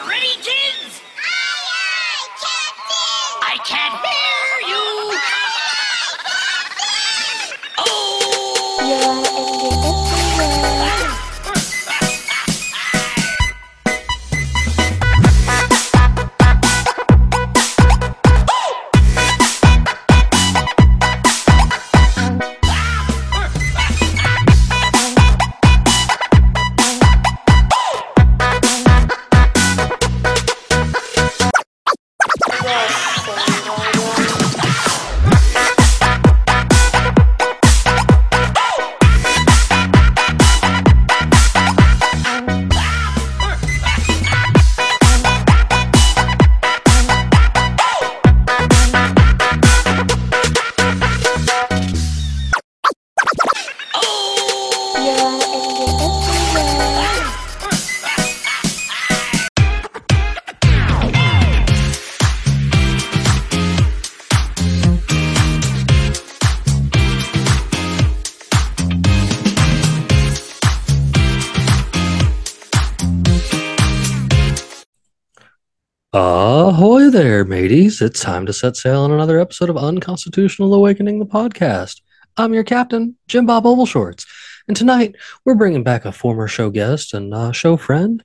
Ready, kids? Aye, aye, Captain! I can't hear mateys. It's time to set sail on another episode of Unconstitutional Awakening, the podcast. I'm your captain, Jim Bob Ovalshorts. And tonight, we're bringing back a former show guest and uh, show friend,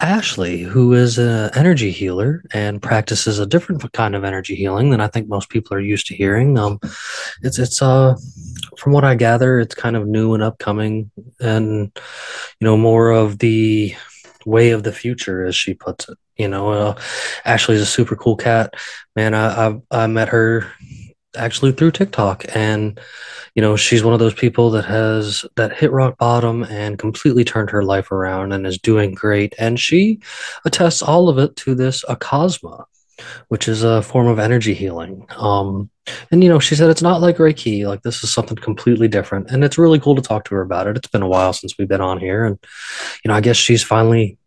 Ashley, who is an energy healer and practices a different kind of energy healing than I think most people are used to hearing. Um, it's, it's, uh, from what I gather, it's kind of new and upcoming and, you know, more of the way of the future, as she puts it. You know, uh, Ashley's a super cool cat, man. I, I I met her actually through TikTok, and you know, she's one of those people that has that hit rock bottom and completely turned her life around and is doing great. And she attests all of it to this Acasma, which is a form of energy healing. Um, and you know, she said it's not like Reiki, like this is something completely different, and it's really cool to talk to her about it. It's been a while since we've been on here, and you know, I guess she's finally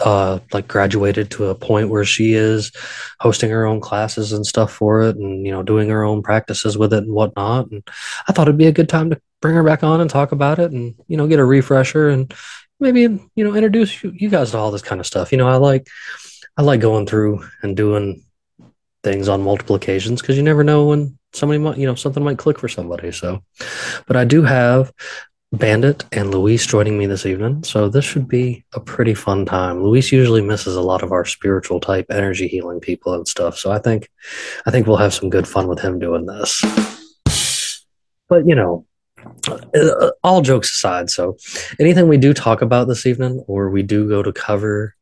uh like graduated to a point where she is hosting her own classes and stuff for it and you know doing her own practices with it and whatnot. And i thought it'd be a good time to bring her back on and talk about it and you know get a refresher and maybe you know introduce you, you guys to all this kind of stuff. You know i like i like going through and doing things on multiple occasions because you never know when somebody might you know something might click for somebody so. But i do have Bandit and Luis joining me this evening. So this should be a pretty fun time. Luis usually misses a lot of our spiritual type energy healing people and stuff. So I think I think we'll have some good fun with him doing this. But you know, uh, all jokes aside, so anything we do talk about this evening or we do go to cover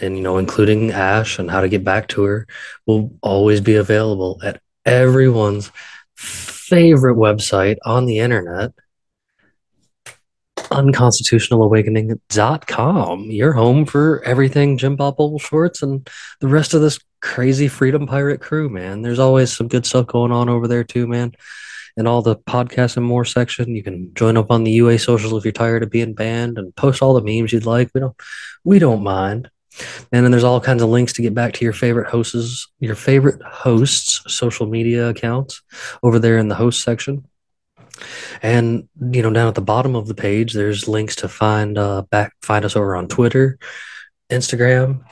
and you know including Ash and how to get back to her will always be available at everyone's favorite website on the internet unconstitutionalawakening.com, your home for everything Jim Bob Ovalshorts and the rest of this crazy Freedom Pirate crew, man. There's always some good stuff going on over there too, man. And all the podcasts and more section. You can join up on the UA socials if you're tired of being banned and post all the memes you'd like. We don't we don't mind. And then there's all kinds of links to get back to your favorite hosts, your favorite hosts' social media accounts over there in the host section. And you know, down at the bottom of the page, there's links to find uh back find us over on Twitter, Instagram,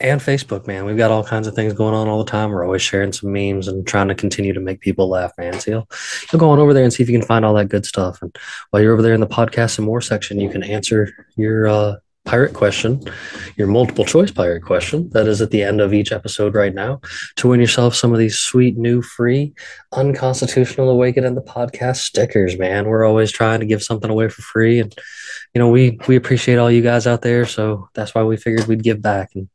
and Facebook, man. We've got all kinds of things going on all the time. We're always sharing some memes and trying to continue to make people laugh, man. So you'll, you'll go on over there and see if you can find all that good stuff. And while you're over there in the podcast and more section, you can answer your uh pirate question, your multiple choice pirate question that is at the end of each episode right now to win yourself some of these sweet new free unconstitutional awaken in the podcast stickers, man. We're always trying to give something away for free and you know, we we appreciate all you guys out there, so that's why we figured we'd give back and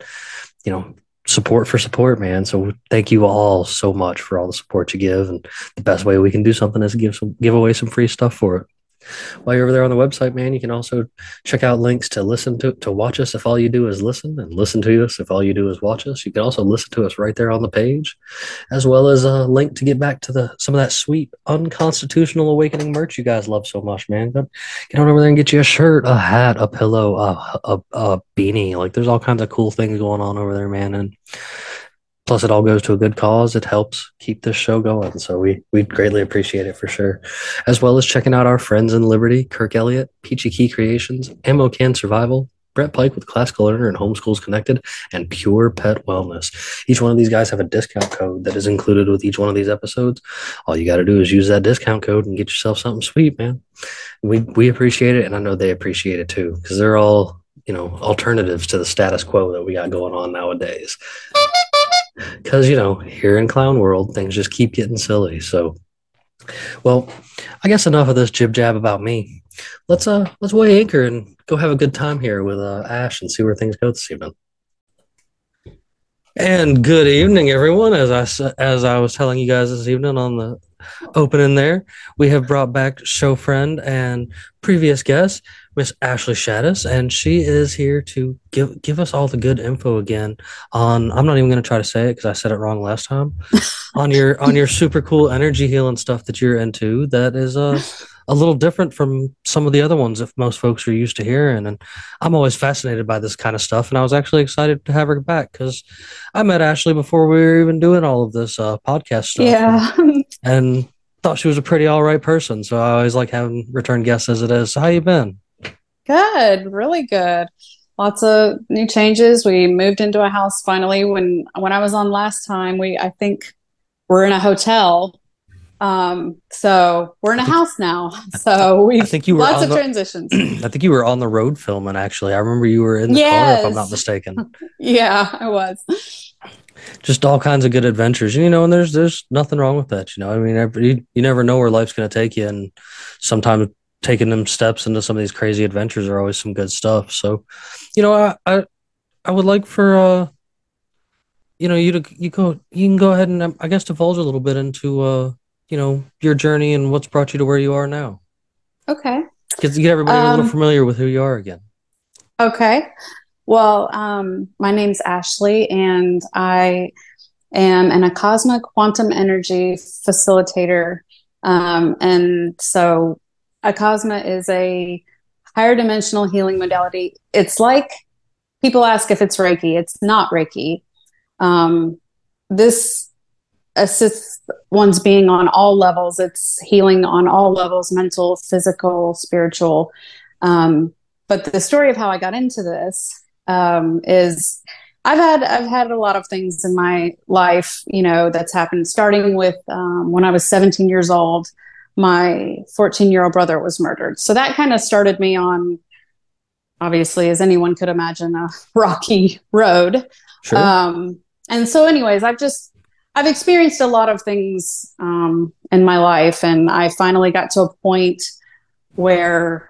you know, support for support, man. So thank you all so much for all the support you give and the best way we can do something is give some give away some free stuff for it. While you're over there on the website, man, you can also check out links to listen to to watch us if all you do is listen, and listen to us if all you do is watch us. You can also listen to us right there on the page, as well as a link to get back to the some of that sweet unconstitutional awakening merch you guys love so much, man. But get on over there and get you a shirt, a hat, a pillow, a, a, a beanie. Like there's all kinds of cool things going on over there, man. And plus it all goes to a good cause it helps keep this show going so we we greatly appreciate it for sure as well as checking out our friends in liberty kirk elliott Peachy Ki Creations ammo can survival Brett Pike with Classical Learner and Homeschools Connected, and Pure Pet Wellness. Each one of these guys have a discount code that is included with each one of these episodes. All you got to do is use that discount code and get yourself something sweet, man. We we appreciate it, and I know they appreciate it too because they're all you know alternatives to the status quo that we got going on nowadays. Because you know, here in clown world, things just keep getting silly. So, well, I guess enough of this jib jab about me. Let's uh let's weigh anchor and go have a good time here with uh, Ash and see where things go this evening. And good evening, everyone. As i as I was telling you guys this evening on the opening there, we have brought back show friend and previous guest, Miss Ashley Shadis, and she is here to give give us all the good info again on. I'm not even going to try to say it because I said it wrong last time. on your on your super cool energy healing stuff that you're into, that is uh a little different from some of the other ones that most folks are used to hearing. And I'm always fascinated by this kind of stuff. And I was actually excited to have her back because I met Ashley before we were even doing all of this uh, podcast stuff. Yeah. And thought she was a pretty all right person. So I always like having return guests as it is. So how you been? Good. Really good. Lots of new changes. We moved into a house finally when when I was on last time. We I think we're in a hotel. Um so we're in a house now. So we I think you were lots of the- transitions. I think you were on the road filming actually. I remember you were in the car if I'm not mistaken. yeah, I was. just all kinds of good adventures and you know and there's there's nothing wrong with that you know i mean you, you never know where life's going to take you and sometimes taking them steps into some of these crazy adventures are always some good stuff so you know i i, I would like for uh you know you to you go you can go ahead and um, i guess divulge a little bit into uh you know your journey and what's brought you to where you are now Okay. get, get everybody a little Um, familiar with who you are again Okay. Well, um, my name's Ashley, and I am an Acasma quantum energy facilitator. Um, and so, Acasma is a higher dimensional healing modality. It's like people ask if it's Reiki, it's not Reiki. Um, this assists one's being on all levels, it's healing on all levels mental, physical, spiritual. Um, but the story of how I got into this um, is I've had I've had a lot of things in my life, you know, that's happened. Starting with um, when I was 17 years old, my 14 year old brother was murdered. So that kind of started me on, obviously, as anyone could imagine, a rocky road. sure Um, and so, anyways, I've just I've experienced a lot of things um, in my life, and I finally got to a point where,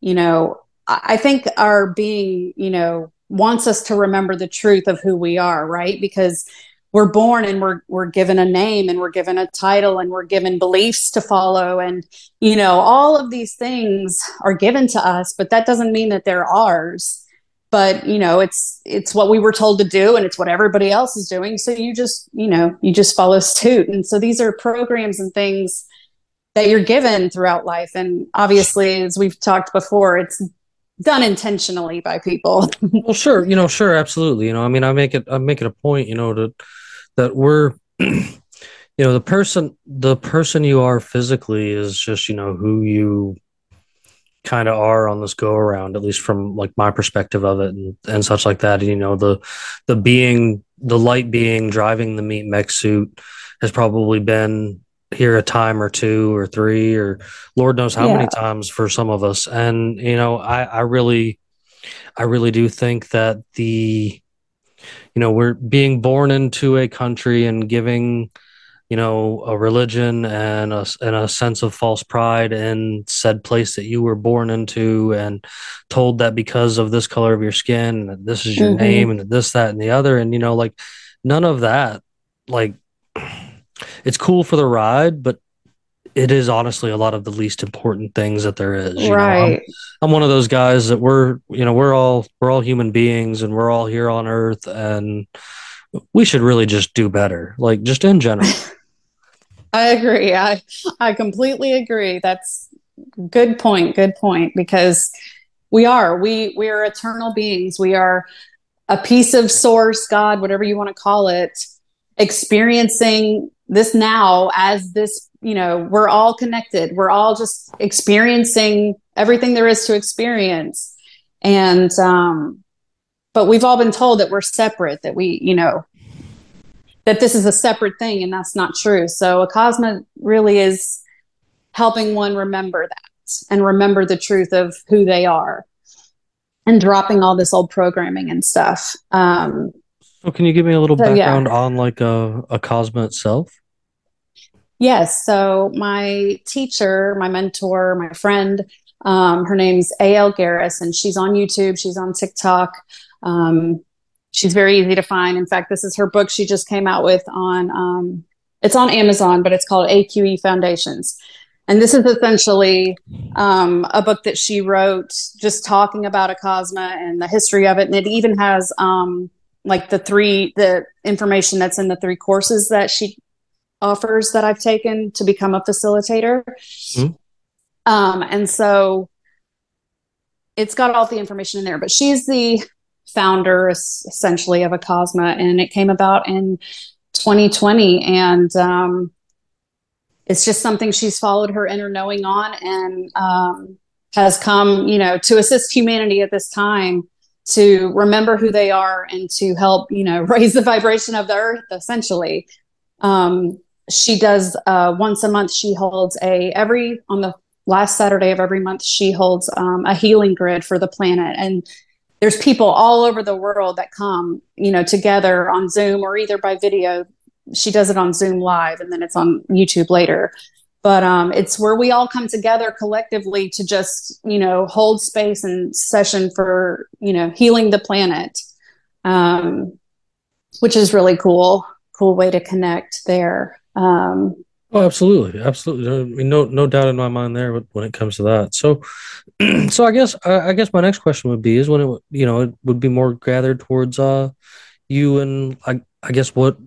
you know, I, I think our being, you know, wants us to remember the truth of who we are, right? Because we're born and we're we're given a name and we're given a title and we're given beliefs to follow. And you know all of these things are given to us but that doesn't mean that they're ours. But you know it's it's what we were told to do and it's what everybody else is doing. So you just you know you just follow suit. And so these are programs and things that you're given throughout life. And obviously as we've talked before it's done intentionally by people Well, sure, you know, sure, absolutely. You know, I mean, I make it, I make it a point, you know, to that we're, you know, the person, the person you are physically is just, you know, who you kind of are on this go around, at least from like my perspective of it and, and such like that. And, You know, the, the being, the light being driving the meat mech suit has probably been here a time or two or three or Lord knows how many times for some of us. And, you know, I, I really, I really do think that the, you know, we're being born into a country and giving, you know, a religion and a, and a sense of false pride in said place that you were born into and told that because of this color of your skin, that this is your Mhm. name and this, that, and the other. And, you know, like none of that, like, it's cool for the ride, but it is honestly a lot of the least important things that there is. You know, I'm- right I'm one of those guys that we're, you know, we're all we're all human beings and we're all here on earth and we should really just do better. Like just in general. I agree. I I completely agree. That's good point. Good point. Because we are we we are eternal beings. We are a piece of source, God, whatever you want to call it, experiencing this now as this. You know, we're all connected. We're all just experiencing everything there is to experience. and um, but we've all been told that we're separate, that we, you know, that this is a separate thing, and that's not true. So a Acasma really is helping one remember that and remember the truth of who they are and dropping all this old programming and stuff. Um, So can you give me a little So, yeah. background on like a, Acasma itself? Yes. So my teacher, my mentor, my friend, um, her name's A.L. Garris, and she's on YouTube. She's on TikTok. Um, she's very easy to find. In fact, this is her book she just came out with on, um, it's on Amazon, but it's called AQE Foundations. And this is essentially um, a book that she wrote just talking about Acasma and the history of it. And it even has um, like the three, the information that's in the three courses that she offers that I've taken to become a facilitator. Mhm. Um, and so it's got all the information in there, but she's the founder essentially of Acasma, and it came about in 2020. And um, it's just something she's followed her inner knowing on and um, has come, you know, to assist humanity at this time to remember who they are and to help, you know, raise the vibration of the earth essentially. Um, she does uh, once a month she holds a every on the last saturday of every month she holds um, a healing grid for the planet. And there's people all over the world that come you know together on zoom or either by video. She does it on zoom live and then it's on youtube later but um, it's where we all come together collectively to just you know hold space and session for you know healing the planet um, which is really cool cool way to connect there um, Oh, absolutely, absolutely. I mean, no, no doubt in my mind there when it comes to that. So, so I guess, I guess my next question would be is when it, you know, it would be more gathered towards uh you and I, I guess what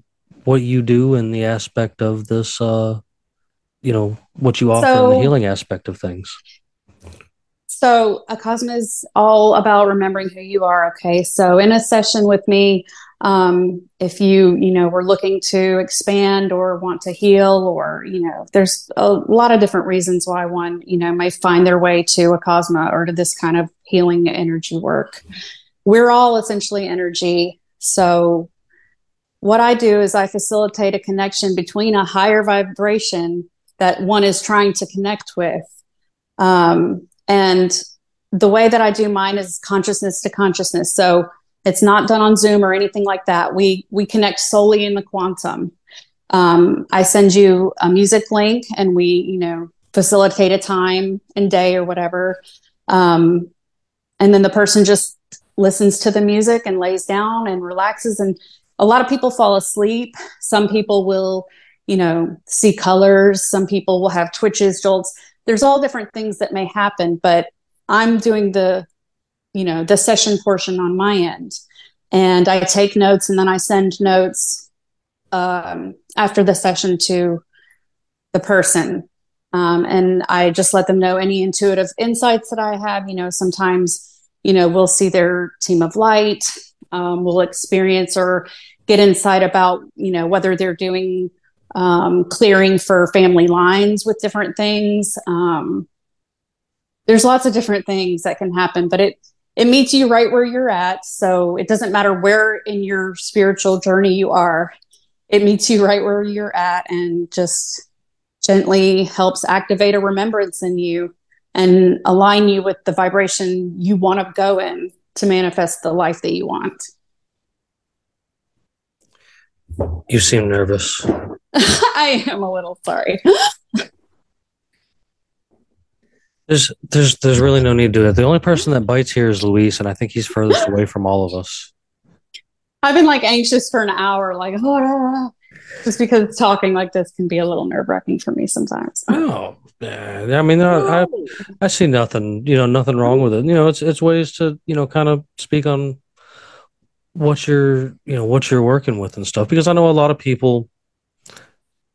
what you do in the aspect of this, uh, you know, what you offer in the healing aspect of things. So, Acasma is all about remembering who you are. Okay. So, in a session with me, um, if you, you know, were looking to expand or want to heal, or, you know, there's a lot of different reasons why one, you know, may find their way to Acasma or to this kind of healing energy work. We're all essentially energy. So, what I do is I facilitate a connection between a higher vibration that one is trying to connect with. Um, and the way that I do mine is consciousness to consciousness. So it's not done on Zoom or anything like that. We we connect solely in the quantum. Um, I send you a music link, and we you know facilitate a time and day or whatever. Um, and then the person just listens to the music and lays down and relaxes. And a lot of people fall asleep. Some people will you know see colors. Some people will have twitches, jolts. There's all different things that may happen but i'm doing the you know the session portion on my end. And i take notes and then i send notes um, after the session to the person. Um, and i just let them know any intuitive insights that i have. You know sometimes you know we'll see their team of light um, we'll experience or get insight about you know whether they're doing um, clearing for family lines with different things. Um, there's lots of different things that can happen, but it it meets you right where you're at. So it doesn't matter where in your spiritual journey you are. It meets you right where you're at and just gently helps activate a remembrance in you and align you with the vibration you want to go in to manifest the life that you want. You seem nervous. I am a little sorry. There's, there's, there's really no need to do it. The only person that bites here is Luis, and I think he's furthest away from all of us. I've been like anxious for an hour, like, oh, no, no. just because talking like this can be a little nerve wracking for me sometimes. Oh, yeah. I mean, I, I, I see nothing, you know, nothing wrong with it. You know, it's, it's ways to, you know, kind of speak on what you're, you know, what you're working with and stuff. Because I know a lot of people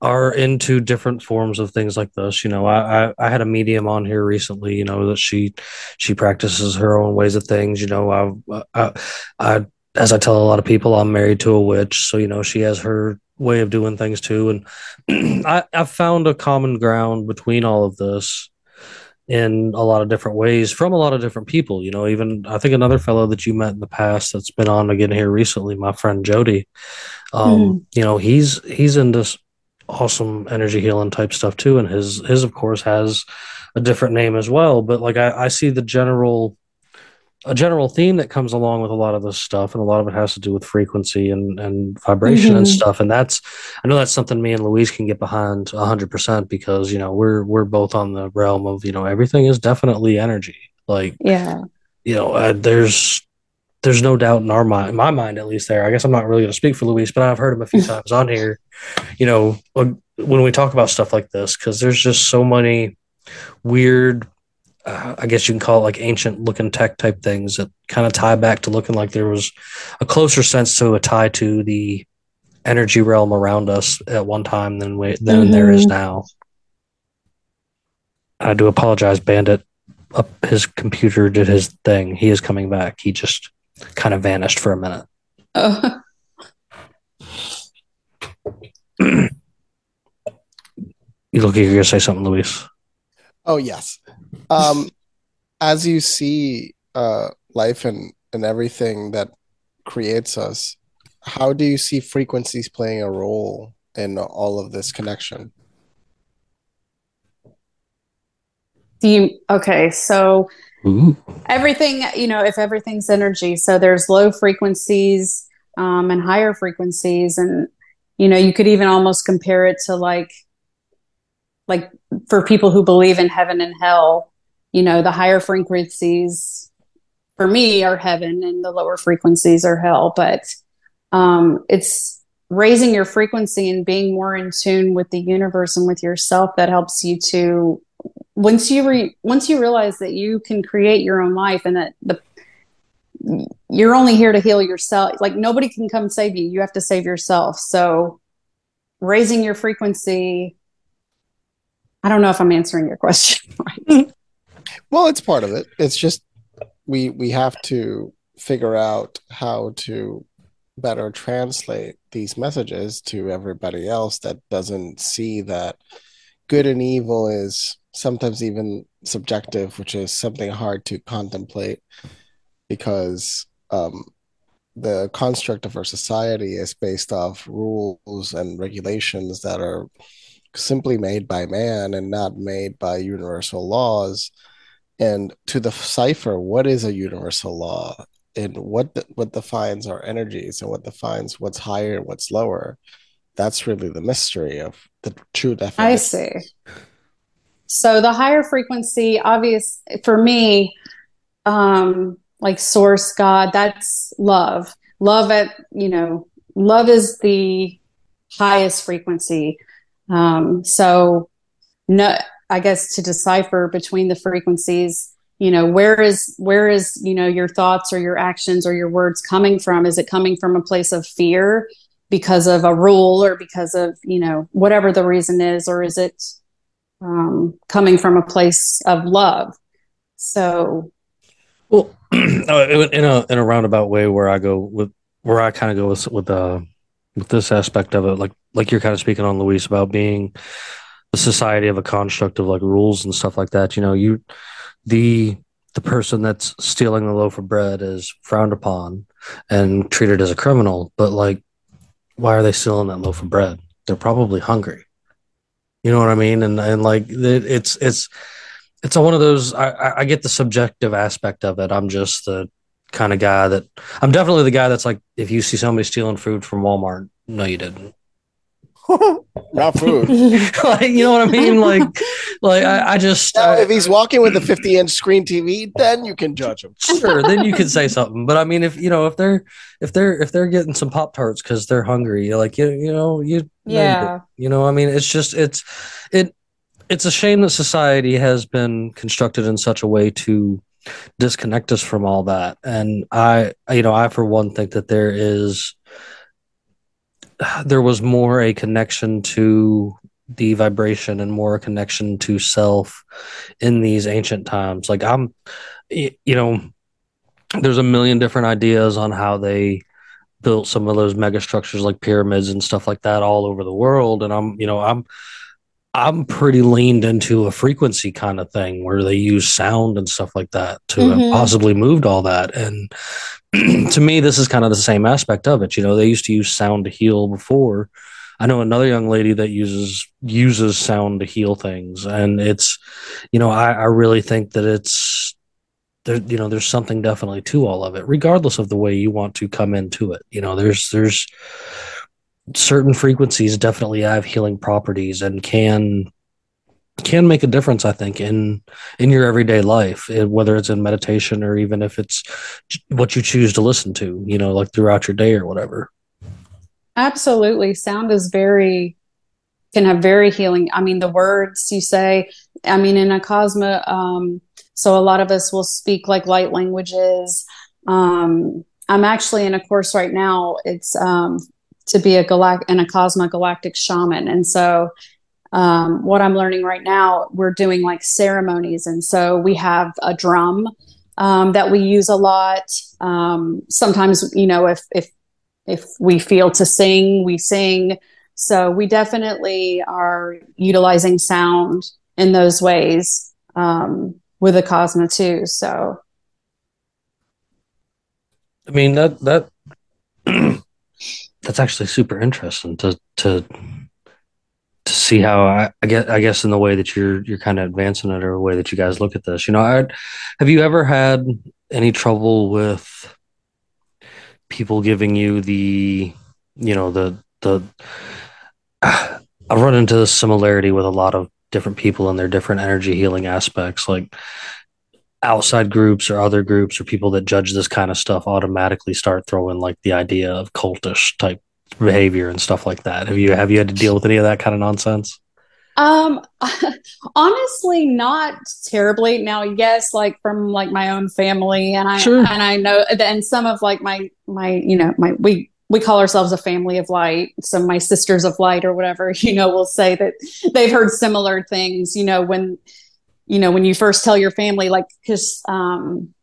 are into different forms of things like this. You know, I, I, I had a medium on here recently, you know, that she, she practices her own ways of things. You know, I, I, I, as I tell a lot of people, I'm married to a witch. So, you know, she has her way of doing things too. And I, I've found a common ground between all of this in a lot of different ways from a lot of different people. You know, even I think another fellow that you met in the past that's been on again here recently, my friend Jody. Um, Mhm. you know, he's he's into s- awesome energy healing type stuff too, and his his of course has a different name as well. But like I, I see the general a general theme that comes along with a lot of this stuff, and a lot of it has to do with frequency and and vibration and Mhm. stuff. And that's I know that's something me and Luis can get behind hundred percent because you know we're we're both on the realm of you know everything is definitely energy. Like Yeah. you know, uh, there's there's no doubt in our mind, in my mind at least. There, I guess I'm not really going to speak for Luis, but I've heard him a few times on here. You know, when we talk about stuff like this, because there's just so many weird. Uh, I guess you can call it like ancient looking tech type things that kind of tie back to looking like there was a closer sense to a tie to the energy realm around us at one time than we, than there is Mhm. now. I do apologize, Bandit. Up his computer did his thing. He is coming back. He just kind of vanished for a minute. Oh. You look like you're gonna say something, Luis. Oh yes. Um, as you see uh, life and and everything that creates us, how do you see frequencies playing a role in all of this connection? Do you okay, so Ooh. everything, you know, if everything's energy, so there's low frequencies um, and higher frequencies, and you know, you could even almost compare it to like, like for people who believe in heaven and hell, you know, the higher frequencies for me are heaven, and the lower frequencies are hell. But um, it's raising your frequency and being more in tune with the universe and with yourself that helps you to once you re- once you realize that you can create your own life and that the you're only here to heal yourself like nobody can come save you you have to save yourself so raising your frequency i don't know if i'm answering your question right Well, it's part of it. It's just we we have to figure out how to better translate these messages to everybody else that doesn't see that good and evil is sometimes even subjective, which is something hard to contemplate because um, the construct of our society is based off rules and regulations that are simply made by man and not made by universal laws. And to decipher what is a universal law? And what the, what defines our energies and what defines what's higher and what's lower. That's really the mystery of the true definition. i see. So the higher frequency obvious for me um like source god that's love. Love at you know love is the highest frequency um so no i guess to decipher between the frequencies you know where is where is you know your thoughts or your actions or your words coming from? Is it coming from a place of fear because of a rule or because of you know whatever the reason is? Or is it um, coming from a place of love? So Well, in a in a roundabout way, where I go with where I kind of go with with uh with this aspect of it, like like you're kind of speaking on Luis about being the society of a construct of like rules and stuff like that. You know, you the the person that's stealing the loaf of bread is frowned upon and treated as a criminal, but like, why are they stealing that loaf of bread? They're probably hungry. You know what I mean? And and like it, it's it's it's one of those. I I get the subjective aspect of it. I'm just the kind of guy that I'm definitely the guy that's like, if you see somebody stealing food from Walmart, no, you didn't. not food like, you know what I mean? Like, like I, I just now, I- if he's walking with a 50 inch screen tv then you can judge him sure then you can say something but i mean if you know if they're if they're if they're getting some pop tarts because they're hungry you're like you, you know you no, you Yeah. you know i mean it's just it's it it's a shame that society has been constructed in such a way to disconnect us from all that. And i you know i for one think that there is there was more a connection to the vibration and more a connection to self in these ancient times. Like i'm you know there's a million different ideas on how they built some of those mega structures like pyramids and stuff like that all over the world. And i'm you know i'm I'm pretty leaned into a frequency kind of thing where they use sound and stuff like that to have Mhm. possibly moved all that. And to me, this is kind of the same aspect of it. You know, they used to use sound to heal before. I know another young lady that uses uses sound to heal things, and it's, you know, I, I really think that it's there. You know, there's something definitely to all of it, regardless of the way you want to come into it. You know, there's there's certain frequencies definitely have healing properties and can can make a difference i think in in your everyday life eh, whether it's in meditation or even if it's what you choose to listen to you know like throughout your day or whatever Absolutely. Sound is very, can have very healing. I mean, the words you say, I mean, in Acasma, um, so a lot of us will speak like light languages. Um, I'm actually in a course right now. It's um, to be a galact and Acasma galactic shaman. And so, um, what I'm learning right now, we're doing like ceremonies. And so we have a drum um, that we use a lot. Um, sometimes, you know, if, if if we feel to sing, we sing. So we definitely are utilizing sound in those ways um, with the Cosmo too. So i mean that that that's actually super interesting to to to see how I, I guess I guess in the way that you're you're kind of advancing it or the way that you guys look at this. You know, I have you ever had any trouble with people giving you the you know the the I've run into this similarity with a lot of different people and their different energy healing aspects like outside groups or other groups or people that judge this kind of stuff automatically start throwing like the idea of cultish type behavior and stuff like that. Have you have you had to deal with any of that kind of nonsense? Um, honestly, not terribly. Now, yes, like from like my own family, and I Sure. and I know, and some of like my my you know my we we call ourselves a family of light. So my sisters of light or whatever, you know, will say that they've heard similar things. You know, when you know when you first tell your family, like because um,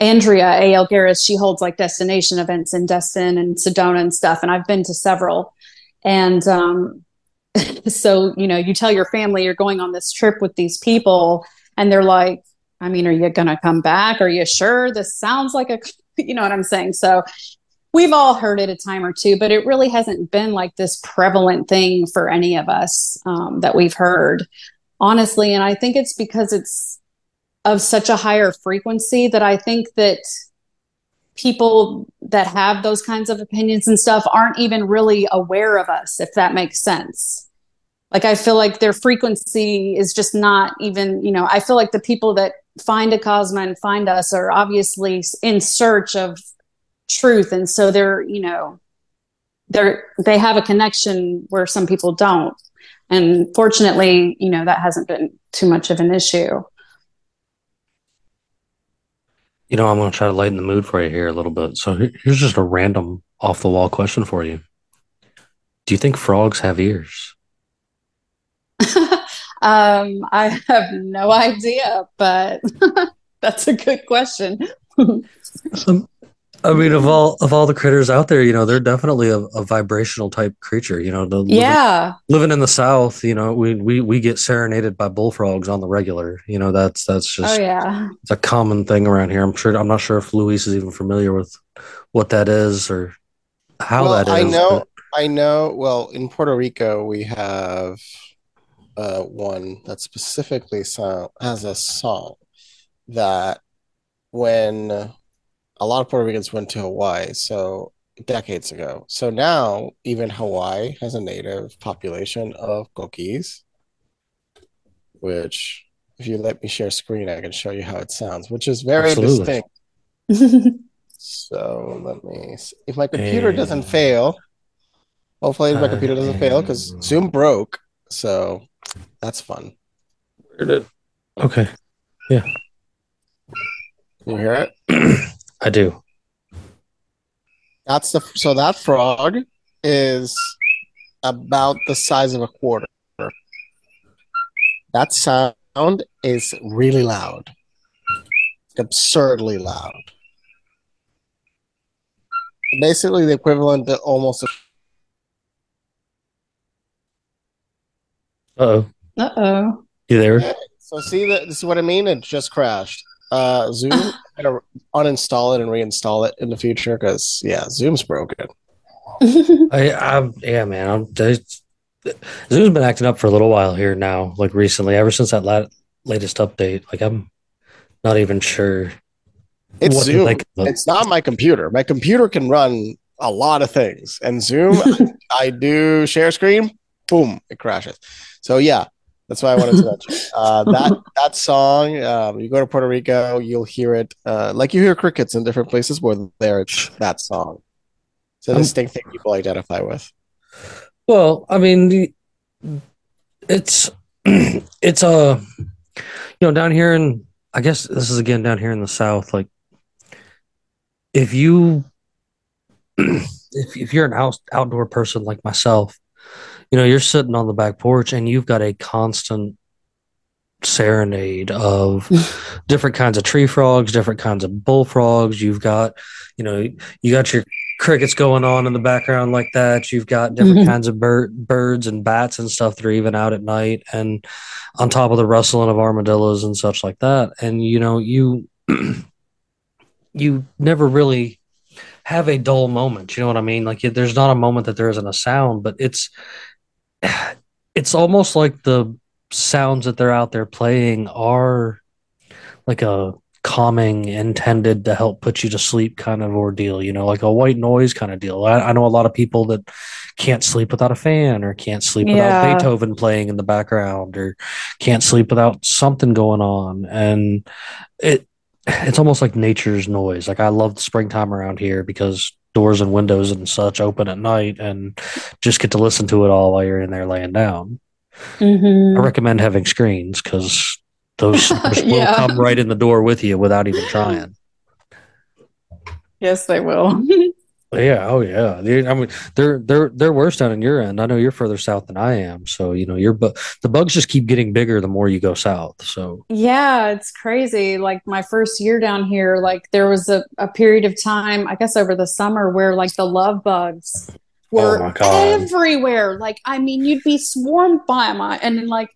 Andrea A. L. Garris, she holds like destination events in Destin and Sedona and stuff, and I've been to several, and um so you know you tell your family you're going on this trip with these people and they're like i mean are you going to come back are you sure this sounds like a you know what i'm saying so we've all heard it a time or two but it really hasn't been like this prevalent thing for any of us um, that we've heard honestly and i think it's because it's of such a higher frequency that i think that people that have those kinds of opinions and stuff aren't even really aware of us, if that makes sense. Like, I feel like their frequency is just not even, you know, I feel like the people that find Acasma and find us are obviously in search of truth. And so they're, you know, they're, they have a connection where some people don't. And fortunately, you know, that hasn't been too much of an issue. You know, I'm going to try to lighten the mood for you here a little bit. So here's just a random off the wall question for you. Do you think frogs have ears? um, I have no idea, but that's a good question. Some, I mean, of all of all the critters out there, you know, they're definitely a, a vibrational type creature. You know, the, living, yeah, living in the South, you know, we, we we get serenaded by bullfrogs on the regular. You know, that's that's just oh yeah. it's a common thing around here. I'm sure. I'm not sure if Luis is even familiar with what that is or how Well, that is. I know, but- I know. Well, in Puerto Rico, we have uh, one that specifically sound, has a song that when a lot of Puerto Ricans went to Hawaii, so decades ago. So now even Hawaii has a native population of coquís, which if you let me share screen, I can show you how it sounds, which is very Absolutely. distinct. So let me see. If my computer doesn't fail, hopefully my computer doesn't fail because Zoom broke. So that's fun. Where did- Okay, Yeah. Can you hear it? I do. That's the so that frog is about the size of a quarter. That sound is really loud. Absurdly loud. Basically the equivalent to almost Uh oh. Uh oh. You there? So see that this is what I mean. It just crashed. Uh, Zoom. I'm gonna uninstall it and reinstall it in the future because yeah, Zoom's broken. I, I'm yeah, man. I'm Zoom's been acting up for a little while here now, like recently, ever since that la- latest update. Like I'm not even sure It's what Zoom. of it. It's not my computer. My computer can run a lot of things, and Zoom. I do share screen. Boom, it crashes. So yeah, that's why I wanted to mention uh, that that song. Um, you go to Puerto Rico, you'll hear it uh, like you hear crickets in different places. Where there, it's that song. It's a Um, distinct thing people identify with. Well, I mean, it's it's a you know, down here in I guess this is again down here in the south. Like, if you if if you're an out, outdoor person like myself, you know, you're sitting on the back porch and you've got a constant serenade of different kinds of tree frogs, different kinds of bullfrogs. You've got, you know, you got your crickets going on in the background like that. You've got different Mhm. kinds of bird, birds and bats and stuff that are even out at night, and on top of the rustling of armadillos and such like that. And you know, you you never really have a dull moment. You know what I mean? Like, there's not a moment that there isn't a sound, but it's it's almost like the sounds that they're out there playing are like a calming intended to help put you to sleep kind of ordeal you know like a white noise kind of deal. I, I know a lot of people that can't sleep without a fan or can't sleep without beethoven playing in the background or can't sleep without something going on. And it it's almost like nature's noise. Like i love the springtime around here because doors and windows and such open at night and just get to listen to it all while you're in there laying down Mhm. I recommend having screens because those sleepers will come right in the door with you without even trying. Yes, they will. Yeah, oh yeah. They- I mean, they're they're they're worse down in your end. I know you're further south than I am, so you know your bu- the bugs just keep getting bigger the more you go south. So Yeah, it's crazy. Like my first year down here, like there was a, a period of time, I guess over the summer, where like the love bugs were Oh everywhere. Like, I mean, you'd be swarmed by them, and like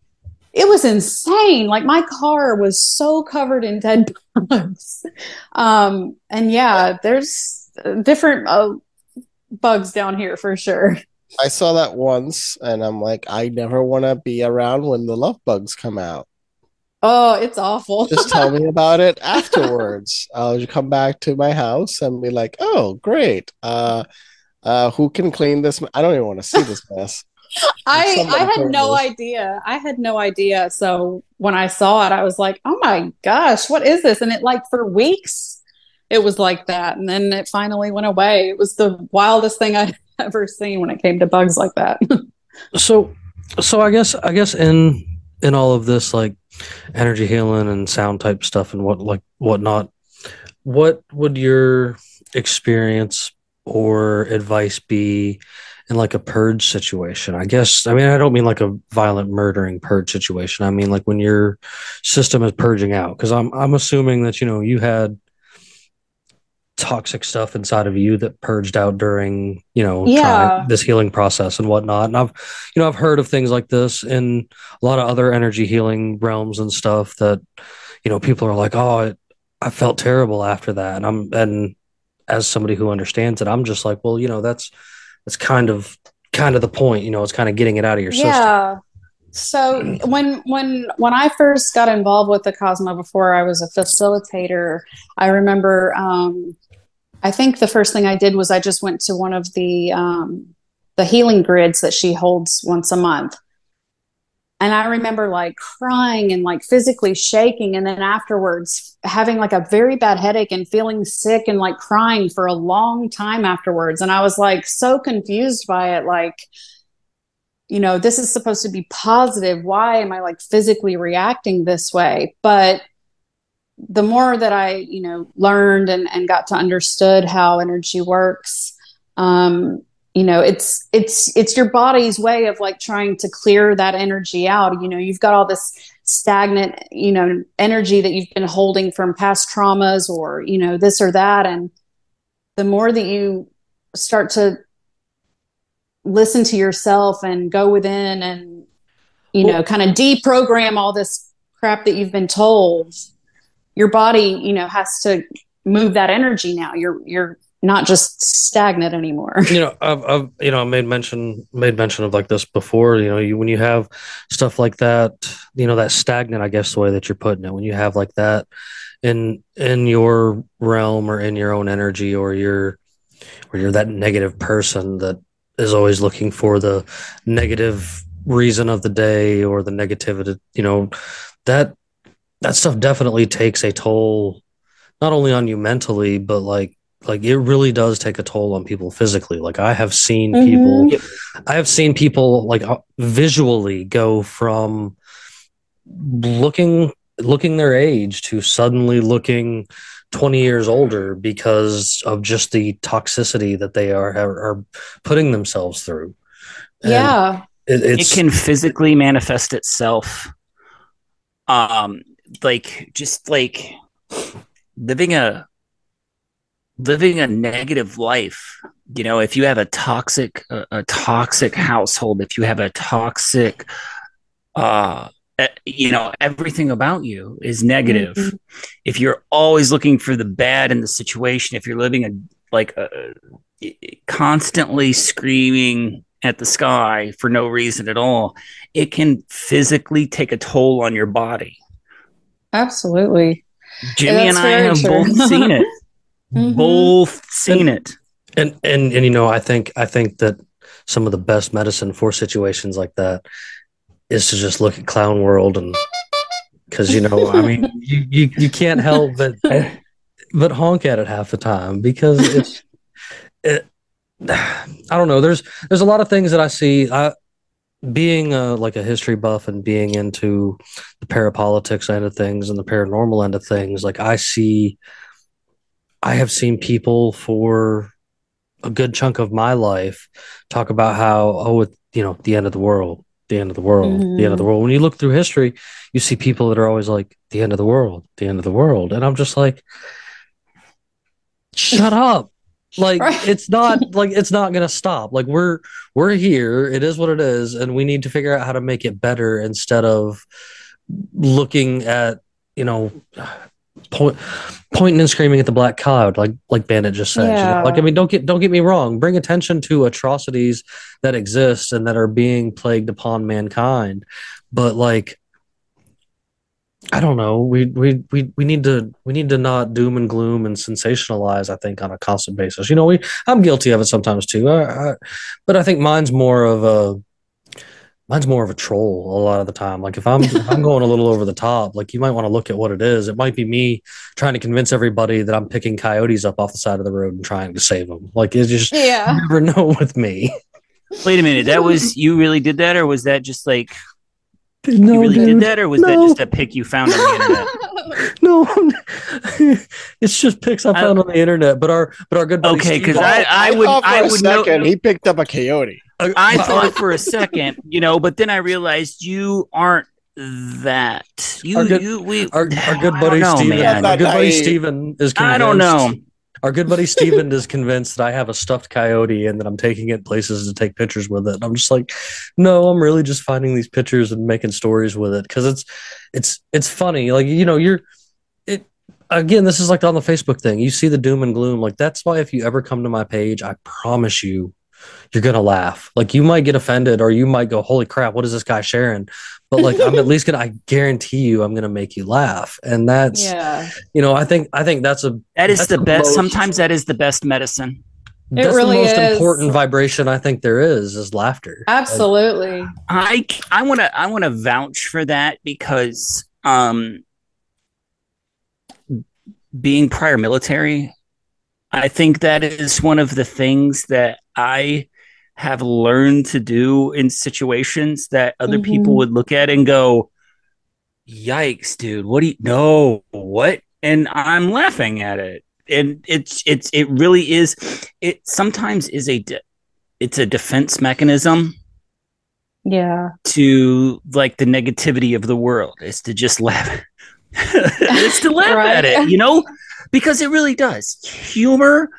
it was insane. Like my car was so covered in dead bugs. Um, and yeah, there's different uh, bugs down here for sure. I saw that once, and I'm like, I never want to be around when the love bugs come out. Oh, it's awful. Just tell me about it afterwards. I'll come back to my house and be like, "Oh, great! Uh, uh, who can clean this? I don't even want to see this mess." I I had no us. idea. I had no idea. So when I saw it, I was like, "Oh my gosh, what is this?" And it like for weeks, it was like that, and then it finally went away. It was the wildest thing I'd ever seen when it came to bugs like that. so so I guess I guess in in all of this like energy healing and sound type stuff and what like whatnot, what would your experience or advice be in like a purge situation? I guess I mean I don't mean like a violent murdering purge situation. I mean like when your system is purging out because I'm I'm assuming that you know you had toxic stuff inside of you that purged out during you know Yeah. trying this healing process and whatnot and i've you know i've heard of things like this in a lot of other energy healing realms and stuff that you know people are like oh it, i felt terrible after that and i'm and as somebody who understands it i'm just like well you know that's that's kind of kind of the point you know it's kind of getting it out of your system yeah. So when when when I first got involved with the Cosmo before I was a facilitator, I remember um, I think the first thing I did was I just went to one of the um, the healing grids that she holds once a month. And I remember like crying and like physically shaking and then afterwards having like a very bad headache and feeling sick and like crying for a long time afterwards and I was like so confused by it like you know, this is supposed to be positive. Why am I like physically reacting this way? But the more that I, you know, learned and, and got to understood how energy works, um, you know, it's it's it's your body's way of like trying to clear that energy out. You know, you've got all this stagnant, you know, energy that you've been holding from past traumas or, you know, this or that. And the more that you start to listen to yourself and go within and you Well- know, kind of deprogram all this crap that you've been told. Your body, you know, has to move that energy now. You're you're not just stagnant anymore. you know I've, I've you know I made mention made mention of like this before you know you when you have stuff like that you know that stagnant I guess the way that you're putting it when you have like that in in your realm or in your own energy or you're or you're that negative person that is always looking for the negative reason of the day or the negativity you know that that stuff definitely takes a toll not only on you mentally but like like it really does take a toll on people physically like i have seen people Mhm. i have seen people like uh, visually go from looking looking their age to suddenly looking 20 years older because of just the toxicity that they are are, are putting themselves through And Yeah. it, it can physically manifest itself um like just like living a living a negative life you know if you have a toxic a, a toxic household if you have a toxic uh you know everything about you is negative Mhm. if you're always looking for the bad in the situation if you're living a like a, constantly screaming at the sky for no reason at all it can physically take a toll on your body Absolutely. jimmy and that's i have true. both seen it Mhm. both seen it and and and you know i think i think that some of the best medicine for situations like that is to just look at clown world and because you know i mean you, you you can't help but but honk at it half the time because it's it i don't know there's there's a lot of things that i see i being a, like a history buff and being into the parapolitics end of things and the paranormal end of things like i see i have seen people for a good chunk of my life talk about how oh it, you know the end of the world the end of the world the end of the mm-hmm. world. When you look through history you see people that are always like the end of the world the end of the world. And i'm just like shut up like Right. it's not like it's not gonna stop. Like we're we're here. It is what it is. And we need to figure out how to make it better instead of looking at you know point pointing and screaming at the black cloud like like bandit just said you know? Like i mean don't get don't get me wrong. Bring attention to atrocities that exist and that are being plagued upon mankind. But like i don't know. We we we, we need to we need to not doom and gloom and sensationalize i think on a constant basis. You know we i'm guilty of it sometimes too. I, I, but i think mine's more of a mine's more of a troll a lot of the time. Like if i'm if i'm going a little over the top like you might want to look at what it is. It might be me trying to convince everybody that i'm picking coyotes up off the side of the road and trying to save them like it's just you Yeah. never know with me. Wait a minute. That was you really did that or was that just like no you really dude. did that or was that No. just a pic you found on the internet no it's just pics i I- found on the internet but our but our good buddy Okay, 'cause I- I would- thought for I a would know- he picked up a coyote. Uh, I thought for a second, you know, but then I realized you aren't that. You, Our good- you, we, our, our good buddy know, Steven, man. our good buddy Naive. Steven is convinced. I don't know. Our good buddy Steven is convinced that I have a stuffed coyote and that I'm taking it places to take pictures with it. And I'm just like, no, I'm really just finding these pictures and making stories with it because it's it's it's funny. Like you know, you're it again. This is like on the Facebook thing. You see the doom and gloom. Like that's why if you ever come to my page, I promise you, you're gonna laugh. Like you might get offended or you might go, "Holy crap, what is this guy sharing?" But like I'm at least gonna, I guarantee you, I'm gonna make you laugh. And that's Yeah. you know, I think I think that's a That is the the best. most- Sometimes that is the best medicine. that's really the most is. important vibration I think there is is laughter. Absolutely. I I want to I want to vouch for that because um being prior military I think that is one of the things that I have learned to do in situations that other Mhm. people would look at and go yikes dude what do you know? what and I'm laughing at it and it's it's it really is it sometimes is a de- it's a defense mechanism Yeah. to like the negativity of the world is to just laugh it's to laugh Right. at it you know because it really does humor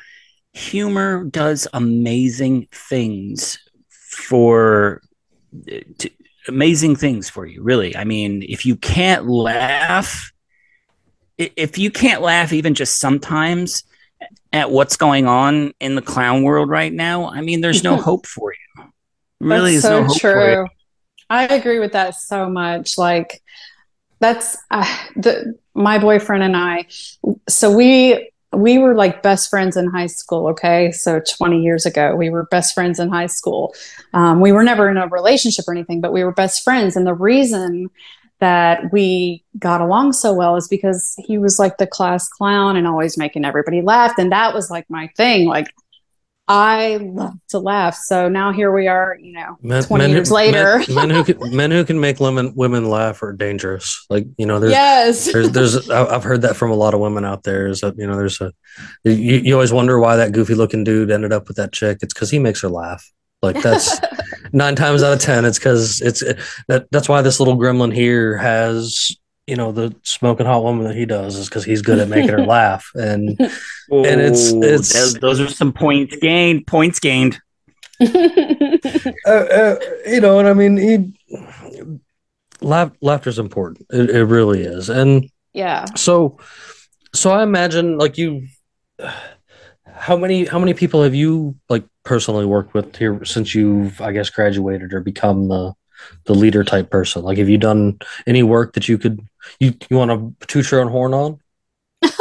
humor does amazing things for to, amazing things for you, really. I mean, if you can't laugh, if you can't laugh even just sometimes at what's going on in the clown world right now, I mean, there's no hope for you. Really, no so you. true. I agree with that so much. Like that's uh, the my boyfriend and I. So we we were like best friends in high school. Okay, so twenty years ago, we were best friends in high school. Um, we were never in a relationship or anything, but we were best friends. And the reason that we got along so well is because he was like the class clown and always making everybody laugh. And that was like my thing. Like I love to laugh. So now here we are, you know, Men, 20 men who- years later. men, men who can, men who can make women women laugh are dangerous. Like you know, there's yes. there's there's I've heard that from a lot of women out there. Is that you know there's a you, you always wonder why that goofy looking dude ended up with that chick. It's because he makes her laugh. Like that's nine times out of ten. It's because it's that that's why this little gremlin here has you know the smoking hot woman that he does is because he's good at making her laugh. And And it's- it's- those, those are some points gained. Points gained. uh, uh, you know, and I mean he laugh laughter's important. It, it really is. And yeah. So, so I imagine like you, how many how many people have you like personally worked with here since you've I guess graduated or become the the leader type person? Like, have you done any work that you could you you want to toot your own horn on?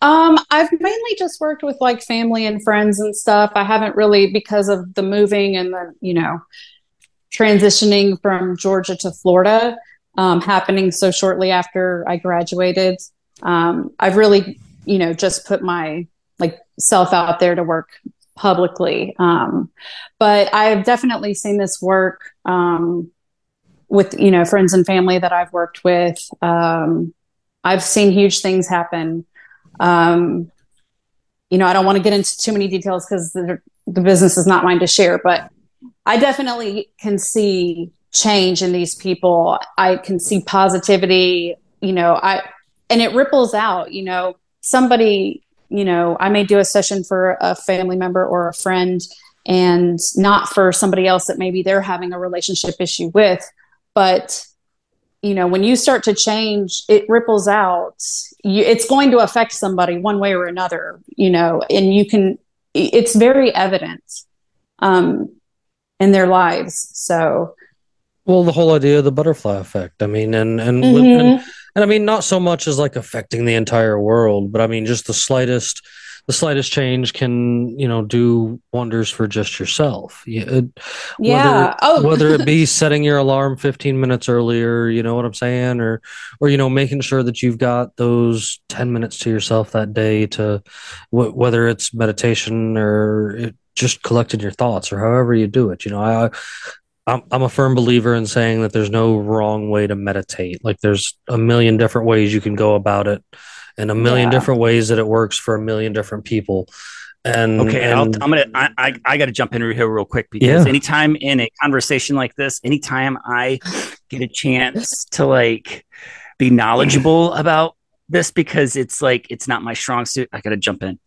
Um, I've mainly just worked with like family and friends and stuff. I haven't really because of the moving and the, you know, transitioning from Georgia to Florida, um, happening so shortly after I graduated. Um, I've really, you know, just put my like self out there to work publicly. Um, but I've definitely seen this work um, with, you know, friends and family that I've worked with. Um, I've seen huge things happen. Um, you know, I don't want to get into too many details because the, the business is not mine to share, but I definitely can see change in these people. I can see positivity, you know, I, and it ripples out, you know, somebody, you know, I may do a session for a family member or a friend and not for somebody else that maybe they're having a relationship issue with, but you know when you start to change it ripples out you, it's going to affect somebody one way or another you know and you can it's very evident um in their lives so Well, the whole idea of the butterfly effect. I mean, and and Mhm. and, and I mean, not so much as like affecting the entire world, but I mean, just the slightest, the slightest change can, you know, do wonders for just yourself. Yeah, it- yeah oh whether it be setting your alarm 15 minutes earlier, you know what I'm saying, or or you know, making sure that you've got those 10 minutes to yourself that day to wh- whether it's meditation or it, just collecting your thoughts or however you do it. You know, I I'm I'm a firm believer in saying that there's no wrong way to meditate. Like there's a million different ways you can go about it and a million Yeah. different ways that it works for a million different people. And Okay, I'll, and- I'm gonna. I I, I got to jump in here real quick because Yeah. anytime in a conversation like this, anytime I get a chance to like be knowledgeable about this, because it's like it's not my strong suit, I got to jump in.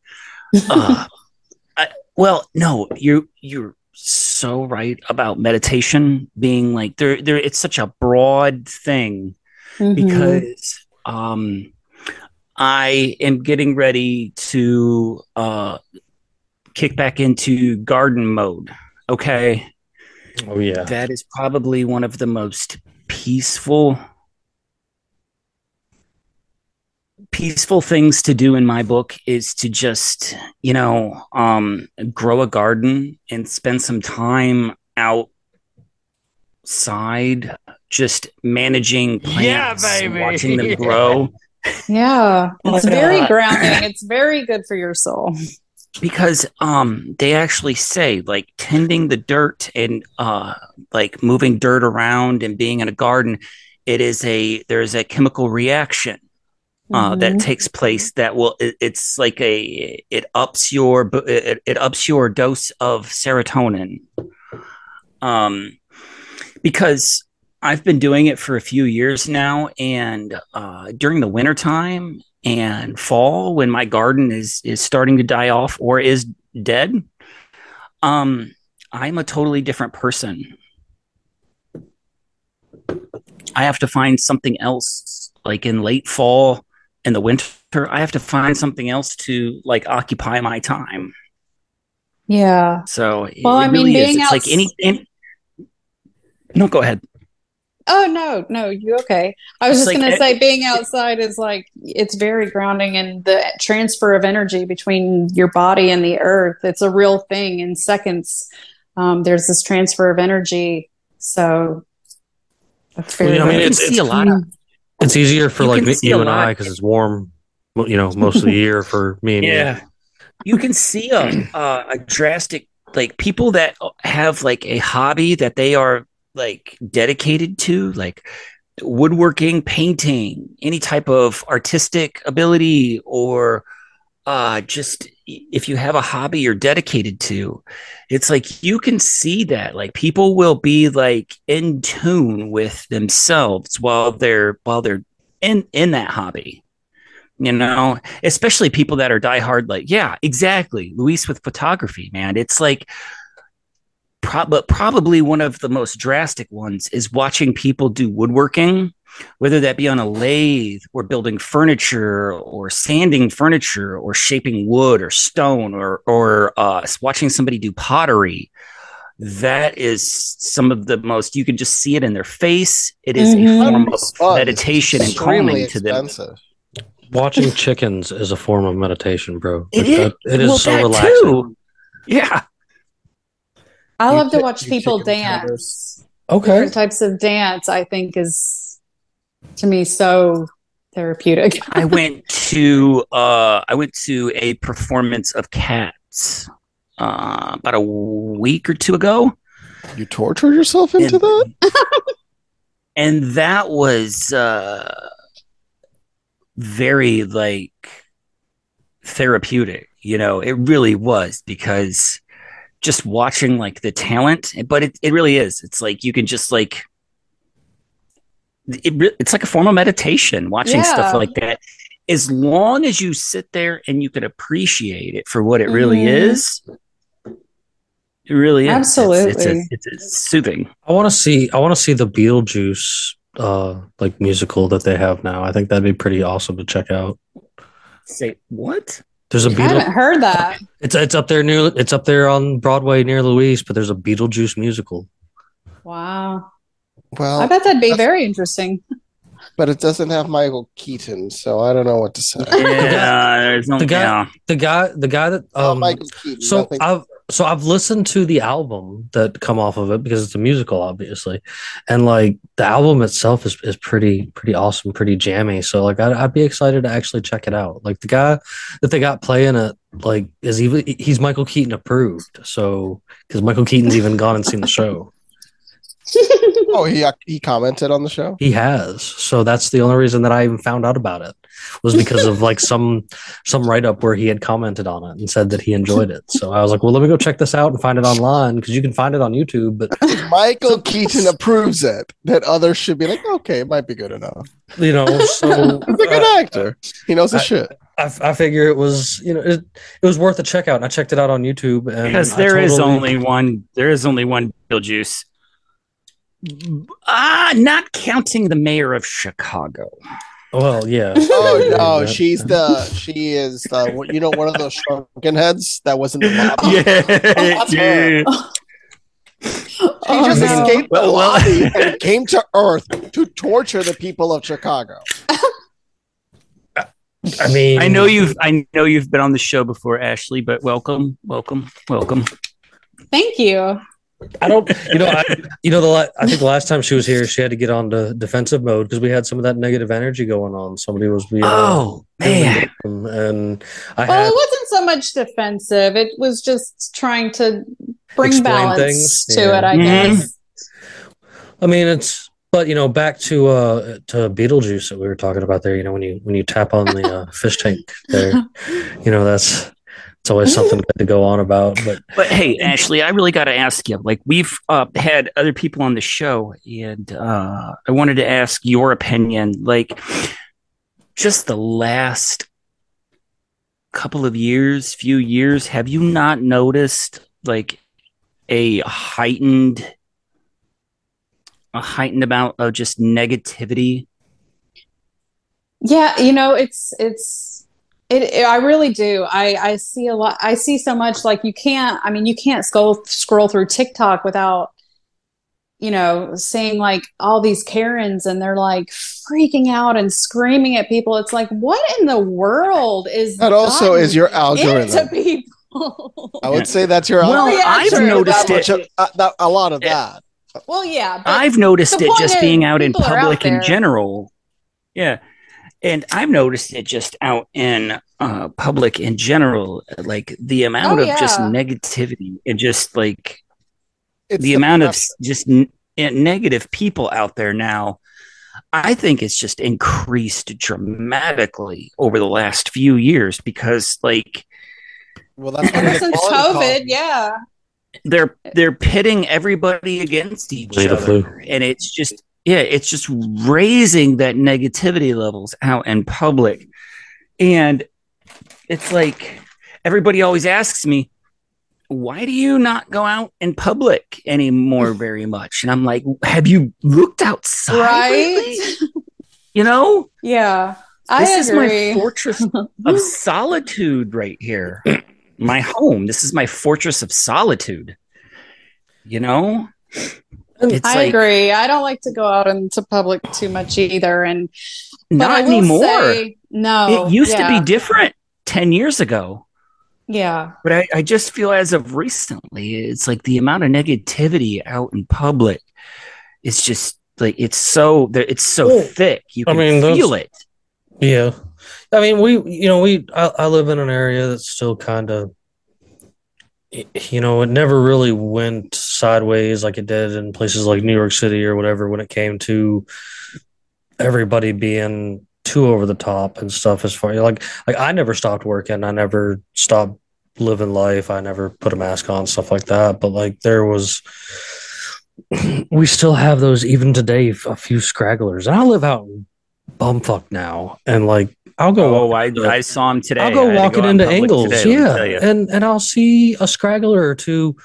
Uh, I, well, no, you you're so right about meditation being like there. There, it's such a broad thing Mhm. because um I am getting ready to uh kick back into garden mode. Okay. oh yeah. That is probably one of the most peaceful peaceful things to do in my book is to just, you know, um grow a garden and spend some time outside just managing plants, baby. watching them grow. yeah it's Oh, very God. grounding it's very good for your soul because um they actually say like tending the dirt and uh like moving dirt around and being in a garden it is a there's a chemical reaction uh, that Mhm. takes place that will it, it's like a it ups your it, it ups your dose of serotonin um because i've been doing it for a few years now and uh during the wintertime and fall when my garden is is starting to die off or is dead um i'm a totally different person I have to find something else, like in late fall and the winter. I have to find something else to like occupy my time. Yeah. So Well, I mean, really is. being It's like any, any. No, go ahead. Oh no, no, you okay? I was It's just like gonna say being outside is like it's very grounding and the transfer of energy between your body and the earth. It's a real thing in seconds. Um, there's this transfer of energy. So that's Well, very I mean, you can it's- see a lot of It's easier for You like can me, see you and lot. I because it's warm, you know, most of the year for me and you. yeah you can see a, a a drastic like people that have like a hobby that they are like dedicated to like woodworking painting any type of artistic ability or uh just if you have a hobby you're dedicated to it's like you can see that like people will be like in tune with themselves while they're while they're in in that hobby you know? Especially people that are diehard like yeah exactly luis with photography man. It's like pro- but probably one of the most drastic ones is watching people do woodworking whether that be on a lathe or building furniture or sanding furniture or shaping wood or stone or or uh, watching somebody do pottery that is some of the most you can just see it in their face it is Mhm. a form of Fun. meditation and Extremely calming to them. Watching chickens is a form of meditation, bro. It Like, is- that- it is well, so relaxing. too. Yeah. I You love to watch people dance. Okay. Different types of dance, I think, is to me so therapeutic. I went to uh I went to a performance of cats uh about a week or two ago. You tortured yourself into and, that? and that was uh very like therapeutic you know it really was because just watching like the talent but it, it really is it's like you can just like it, it's like a form of meditation watching stuff like that as long as you sit there and you can appreciate it for what it really Mhm. is it really is It's- it's, Absolutely. it's, it's soothing I want to see. I want to see the Beetlejuice uh like musical that they have now. I think that'd be pretty awesome to check out. say what There's a I Beetle. haven't heard that. It's it's up there near. It's up there on Broadway near Luis, but there's a Beetlejuice musical. Wow. Well, I bet that'd be very interesting. but it doesn't have Michael Keaton, so I don't know what to say. yeah there's no the guy- yeah. The guy, the guy that Oh, um, Michael Keaton. so I've so I've listened to the album that come off of it because it's a musical, obviously, and like the album itself is is pretty pretty awesome, pretty jammy. So like I'd, I'd be excited to actually check it out. Like the guy that they got playing it, like is even he's Michael Keaton approved. So because Michael Keaton's even gone and seen the show, oh, he he commented on the show. he has. So that's the only reason that I even found out about it was because of like some some write up where he had commented on it and said that he enjoyed it. So I was like, well, let me go check this out and find it online because you can find it on YouTube, but Michael Keaton approves it. That others should be like, okay, it might be good enough. you know so He's a good uh, actor. He knows his I- shit. I, I figure it was you know it, it was worth a check out and i checked it out on youtube and because I there is totally- only one there is only one Beetlejuice. Ah, not counting the mayor of Chicago. Well yeah Oh, oh no, oh, she's the she is the you know one of those shrunken heads that was in the lobby. that's her. She Oh, just no. escaped the Well, well- lobby and came to Earth to torture the people of Chicago. i mean I know you've I know you've been on the show before, Ashley, but welcome, welcome, welcome. Thank you. I don't you know i you know the la- i think the last time she was here she had to get on to defensive mode because we had some of that negative energy going on somebody was being Oh man, and i Well, had it wasn't so much defensive. It was just trying to bring balance things, to yeah. it, I Mhm. guess. I mean, it's but you know back to uh to Beetlejuice that we were talking about there. You know when you when you tap on the uh, fish tank there, you know that's it's always something good to go on about. But but hey, Ashley, I really got to ask you. Like we've uh, had other people on the show, and uh, I wanted to ask your opinion. Like, just the last couple of years, few years, have you not noticed like a heightened a heightened amount of just negativity. Yeah, you know, it's it's it, it- I really do. I I see a lot. I see so much. Like you can't. I mean, you can't scroll scroll through TikTok without you know seeing like all these Karens and they're like freaking out and screaming at people. It's like, what in the world is That also is your into algorithm. people? I would say that's your Well, algorithm. I've true. noticed it. of- uh, that- a lot of that. well, yeah, but I've noticed it just being out in people are out public in general. Yeah. And I've noticed it just out in uh, public in general, like the amount Oh, of just negativity and just like It's the amount of just n- n- negative people out there now. I think it's just increased dramatically over the last few years because, like, well, that's ever since COVID, causes. yeah. they're they're pitting everybody against each Way the other flu. and it's just yeah it's just raising that negativity levels out in public and it's like everybody always asks me why do you not go out in public anymore very much and i'm like have you looked outside? Right? you know Yeah. I this agree. is my fortress of solitude right here my home this is my fortress of solitude you know Um, it's I like agree. I don't like to go out into public too much either. And not anymore say- no, it used yeah, to be different 10 years ago Yeah, but I, I just feel as of recently it's like the amount of negativity out in public it's just like it's so it's so Well, thick you I can mean, feel it Yeah. I mean, we, you know, we, I, I live in an area that's still kind of, you know, it never really went sideways like it did in places like New York City or whatever when it came to everybody being too over the top and stuff as far like like I never stopped working. I never stopped living life. I never put a mask on stuff like that. But like there was we still have those even today a few scragglers. And I live out in bumfuck now. And like I'll go oh I, into- I saw him today. I'll go I had to walking out into angles, today, yeah, and and I'll see a scraggler or two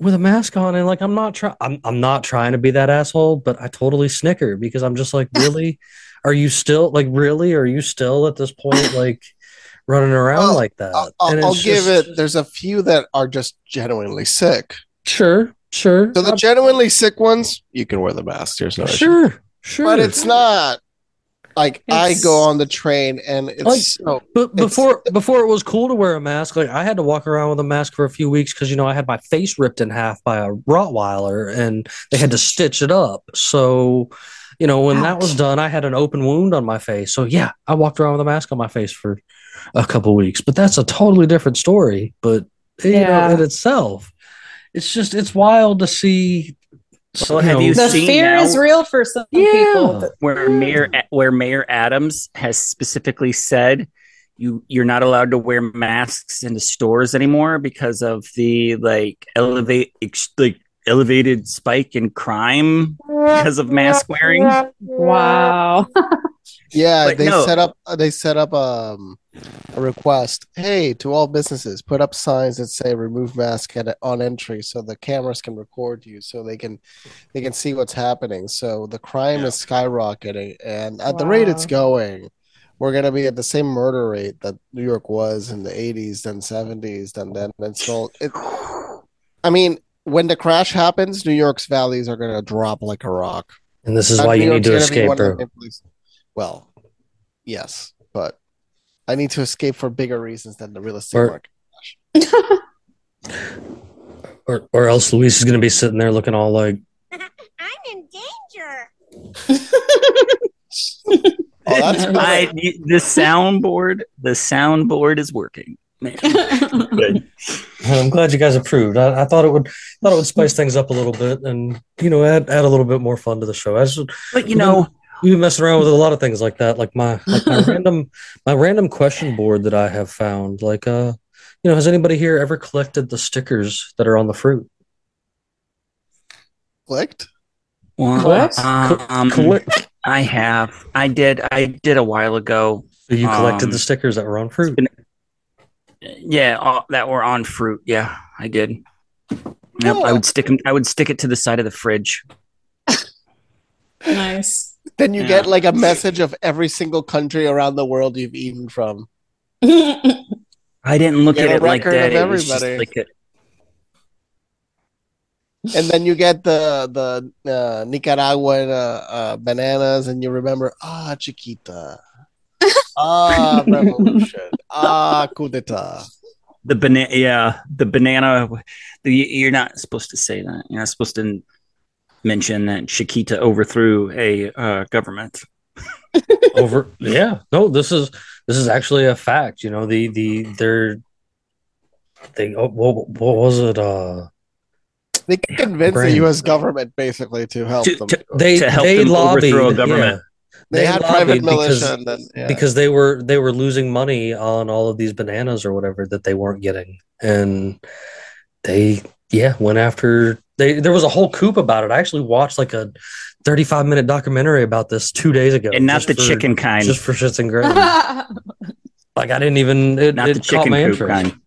with a mask on, and like I'm not trying, I'm I'm not trying to be that asshole, but I totally snicker because I'm just like, really, are you still like really, are you still at this point like running around Well, like that? I'll, I'll, And I'll it's give it. There's a few that are just genuinely sick. sure, sure, So the genuinely sick ones, you can wear the mask. There's no issue. sure, sure, But it's not like I go on the train and it's Like- so But It's- before before it was cool to wear a mask, like I had to walk around with a mask for a few weeks because you know I had my face ripped in half by a Rottweiler and they had to stitch it up. So, you know, when that was done, I had an open wound on my face. So yeah, I walked around with a mask on my face for a couple weeks. But that's a totally different story. But you Yeah. know, in itself, it's just it's wild to see. Well, have you the seen fear now- is real for some Yeah. people. where Mayor where Mayor Adams has specifically said you you're not allowed to wear masks in the stores anymore because of the like elevate ex, like elevated spike in crime because of mask wearing. Wow. yeah. But they no. set up. They set up um, a request. Hey, to all businesses, put up signs that say "remove mask at, on entry," so the cameras can record you, so they can they can see what's happening. So the crime is skyrocketing, and at the rate it's going, we're gonna be at the same murder rate that New York was in the '80s, then '70s, then then then so it. I mean, when the crash happens, New York's values are gonna drop like a rock. And this is Uh, why New you need York's to gonna escape, one bro. Main places- Well, yes, but I need to escape for bigger reasons than the real estate Or- market. Or or else Luis is gonna be sitting there looking all like I'm in danger. Oh, that's I, the soundboard the soundboard is working. Man. I'm glad you guys approved. I, I thought it would thought it would spice things up a little bit and you know add add a little bit more fun to the show. As But you know, we've been messing around with a lot of things like that, like my like my random my random question board that I have found. Like uh, you know, has anybody here ever collected the stickers that are on the fruit? clicked. well, What? um, Collect- I have. I did. I did a while ago. you collected um, the stickers that were on fruit. Yeah, all, that were on fruit. Yeah, I did. Yep, I Oh. would stick 'em- I would stick it to the side of the fridge. Nice. Then you Yeah. get like a message of every single country around the world you've eaten from. I didn't look at a it like record that. of It was just everybody. like a, and then you get the the uh, Nicaraguan uh, uh, bananas, and you remember ah Chiquita, ah revolution, ah coup d'état. the banana. Yeah, the banana. The, you're not supposed to say that. You're not supposed to mention that Chiquita overthrew a uh, government. over yeah no this is this is actually a fact you know the the they're oh, what, what was it uh They convinced the. U.S. government basically to help To- them. to- they To help they them lobbied overthrow a government. yeah. they, had private lobbied because- militia, and then yeah. because they were they were losing money on all of these bananas or whatever that they weren't getting and they yeah went after they there was a whole coup about it i actually watched like a 35 minute documentary about this two days ago and not the for- chicken kind. just for shits and grins like i didn't even it, not it the chicken my coop interest kind.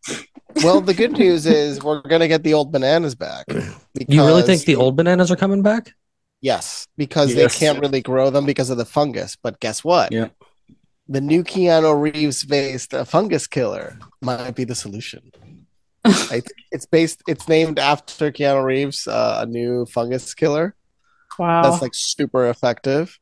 well, the good news is we're gonna get the old bananas back. you really think the old bananas are coming back Yes, because Yes. they can't really grow them because of the fungus. But guess what? Yeah. The new Keanu Reeves based uh, fungus killer might be the solution. I, it's based. It's named after Keanu Reeves, uh, a new fungus killer wow. that's like super effective.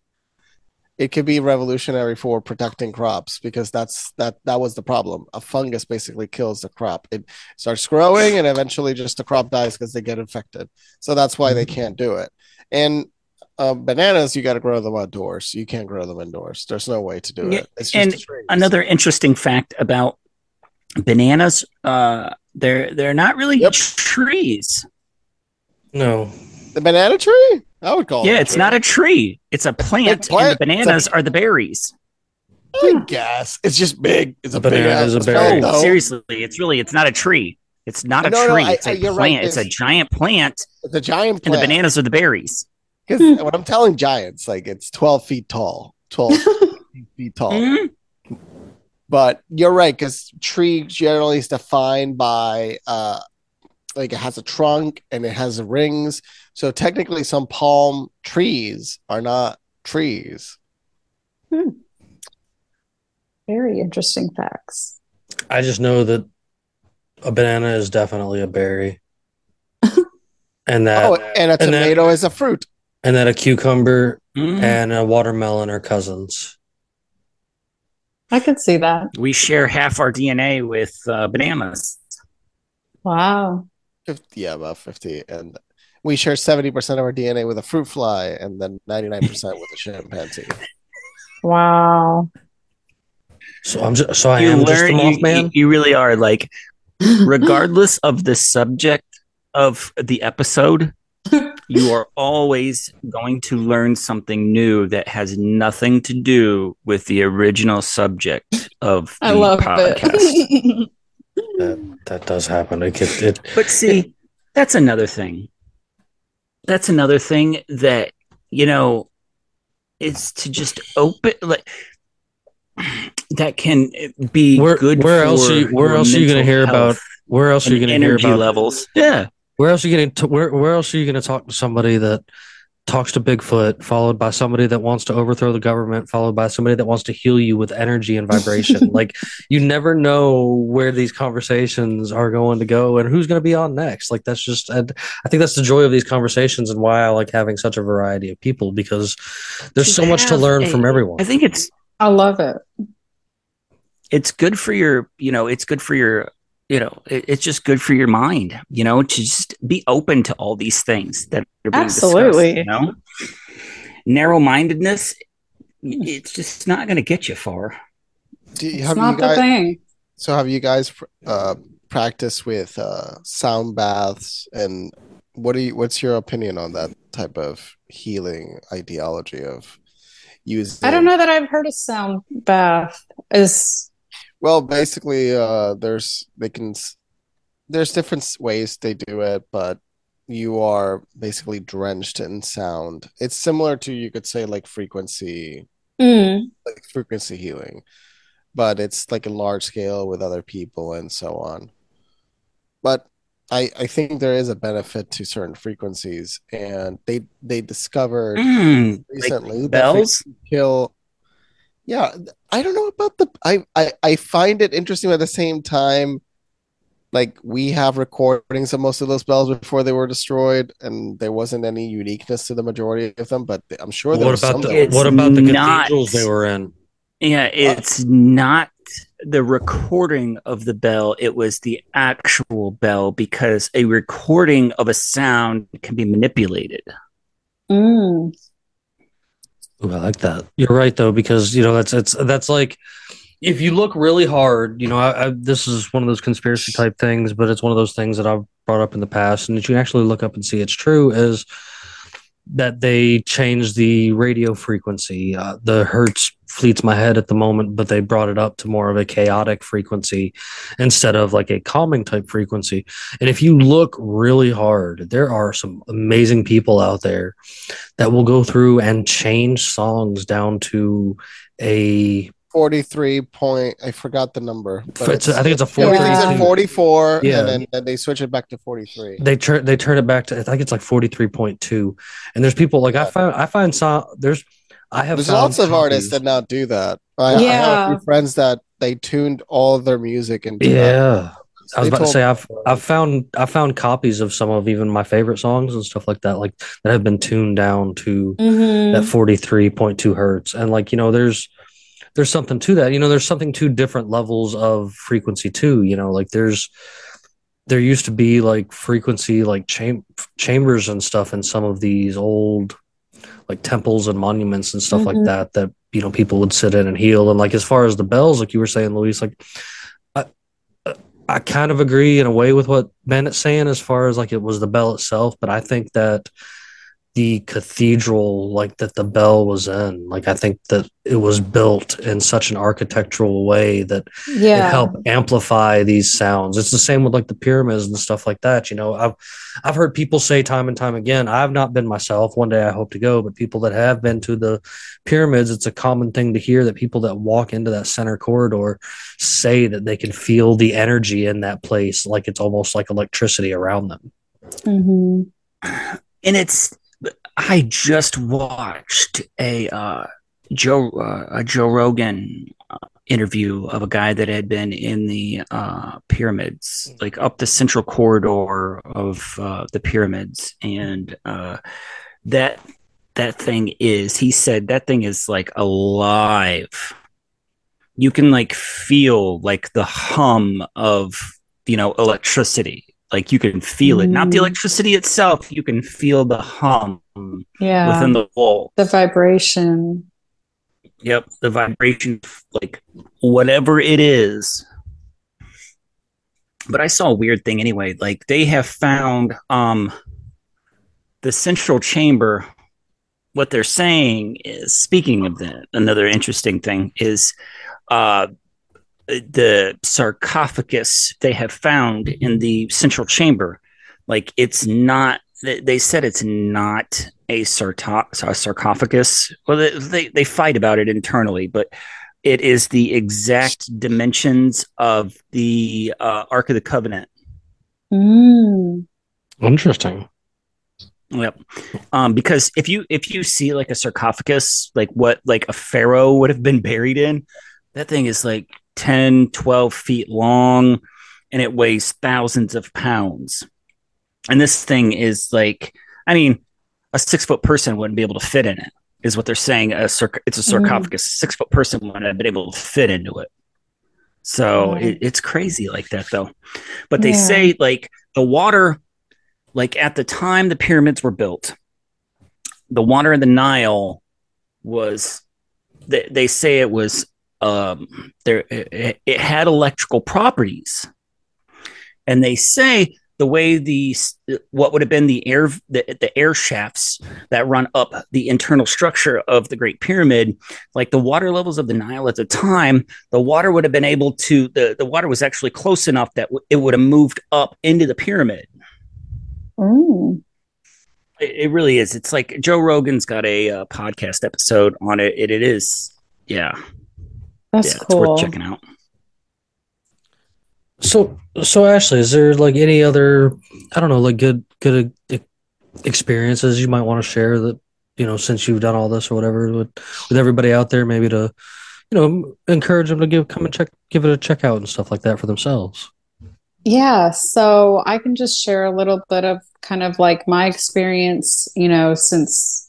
It could be revolutionary for protecting crops because that's that that was the problem. A fungus basically kills the crop. It starts growing and eventually just the crop dies because they get infected. So that's why they can't do it. And uh, bananas, you got to grow them outdoors. You can't grow them indoors. There's no way to do it. It's and. Another interesting fact about bananas: uh, they're they're not really Yep. trees. no the banana tree. I would call it. Yeah, a it's tree. not a tree; it's a plant, plant. and the bananas are the berries. I guess it's just big. It's a A big. banana ass is a berry. No, seriously, it's really it's not a tree. It's not a No, no, tree. I- it's a I- you're plant. right. It's a giant plant, It's a giant and the bananas are the berries. Because when I'm telling giants, like it's 12 feet tall, 12 feet tall. Mhm. But you're right, because tree generally is defined by uh like it has a trunk and it has rings. So technically some palm trees are not trees. Hmm. Very interesting facts. i just know that a banana is definitely a berry and that oh, and a and then- tomato is a fruit. and that a cucumber Mhm. and a watermelon are cousins I could see that. We share half our DNA with uh, bananas. Wow. 50, yeah, about 50. And we share 70% of our DNA with a fruit fly and then 99% with a chimpanzee. Wow. so i'm just so i you am just the learn, you, mothman you, you really are like, regardless of the subject of the episode, you are always going to learn something new that has nothing to do with the original subject of the I love podcast. it. that, that does happen it, it, it But see, that's another thing. That's another thing that, you know, is to just open like that can be Where- good where for else are you- where else are you gonna mental hear about where else are you going to hear about levels. Yeah. Where else are you going to where, where else are you going to talk to somebody that talks to bigfoot followed by somebody that wants to overthrow the government followed by somebody that wants to heal you with energy and vibration? Like you never know where these conversations are going to go and who's going to be on next. Like that's just I, I think that's the joy of these conversations and why i like having such a variety of people because there's so much to learn a- from everyone. I think it's I love it. it's good for your you know it's good for your you know it, it's just good for your mind you know to just be open to all these things that are being Absolutely. discussed, you know narrow-mindedness it's just not going to get you far Do you, It's not you guys, the thing. So have you guys uh, practiced with uh, sound baths and what do you, what's your opinion on that type of healing ideology of using I don't know that I've heard a sound bath. Is Well, basically, uh, there's they can there's different ways they do it, but you are basically drenched in sound. It's similar to you could say like frequency Mm, like frequency healing, but it's like a large scale with other people and so on. But I I think there is a benefit to certain frequencies, and they they discovered Mm, recently that bells. they kill. Yeah, I don't know about the. I I I find it interesting at the same time. Like we have recordings of most of those bells before they were destroyed, and there wasn't any uniqueness to the majority of them. But I'm sure what was about some the that what about the not- cathedrals they were in? Yeah, it's not the recording of the bell, it was the actual bell because a recording of a sound can be manipulated. Mm. Ooh, I like that. You're right though, because you know that's it's that's like if you look really hard, you know, I, I, this is one of those conspiracy type things, but it's one of those things that I've brought up in the past, and that you actually look up and see it's true. Is that they changed the radio frequency? Uh, the hertz fleets my head at the moment, but they brought it up to more of a chaotic frequency instead of like a calming type frequency. And if you look really hard, there are some amazing people out there that will go through and change songs down to a 43 point I forgot the number but it's, I think it's a yeah, I think it's 43. at 44 Yeah. and then, then they switch it back to 43 They turn they turn it back to I think it's like forty three point two, and there's people like I find I find some there's I have there's lots of artists that now do that I, I have a few friends that they tuned all of their music into that. yeah. I was They about to say I've. I've found I found copies of some of even my favorite songs and stuff like that like that have been tuned down to Mhm. that 43.2 hertz and like you know there's there's something to that you know there's something to different levels of frequency too you know like there's there used to be like frequency like cham- chambers and stuff in some of these old like temples and monuments and stuff like Mhm. that that you know people would sit in and heal and like as far as the bells like you were saying Luis like I I kind of agree in a way with what Bandit's saying as far as like it was the bell itself but I think that the cathedral like that the bell was in like I think that it was built in such an architectural way that yeah. it helped amplify these sounds. It's the same with like the pyramids and stuff like that. You know, I've I've heard people say time and time again. I've not been myself. One day I hope to go, but people that have been to the pyramids, it's a common thing to hear that people that walk into that center corridor say that they can feel the energy in that place, like it's almost like electricity around them. Mhm. and it's I just watched a uh, Joe uh, a Joe Rogan uh, interview of a guy that had been in the uh, pyramids, like up the central corridor of uh, the pyramids, and uh, that that thing is he said that thing is like alive. You can like feel like the hum of you know electricity like you can feel it not the Mm. electricity itself you can feel the hum Yeah. within the wall the vibration. yep the vibration like whatever it is but i saw a weird thing anyway like they have found um the central chamber what they're saying is speaking of that another interesting thing is uh the sarcophagus they have found in the central chamber like it's not they they said it's not a, sarto- a sarcophagus well they, they they fight about it internally but it is the exact dimensions of the uh, ark of the covenant Mm. Interesting. Yep. Um, because if you if you see like a sarcophagus, like what like a pharaoh would have been buried in, that thing is like 10, 12 feet long and it weighs thousands of pounds. And this thing is like, I mean, a six foot person wouldn't be able to fit in it, is what they're saying. A sarc- it's a mm-hmm. sarcophagus. A six foot person wouldn't have been able to fit into it. So Right. it, it's crazy like that though. But they Yeah. say like the water like at the time the pyramids were built the water in the nile was they, they say it was um there it, it had electrical properties and they say the way the what would have been the air the, the air shafts that run up the internal structure of the great pyramid like the water levels of the nile at the time the water would have been able to the, the water was actually close enough that it would have moved up into the pyramid Mm. it, it really is. It's like Joe Rogan's got a uh, podcast episode on it. It, it is, yeah, That's yeah, it's cool. worth checking out. So, so Ashley, is there like any other, I don't know, like good, good uh, experiences you might want to share that, you know, since you've done all this or whatever with, with everybody out there, maybe to, you know, encourage them to give, come and check, give it a check out and stuff like that for themselves. Yeah, so I can just share a little bit of kind of like my experience, you know, since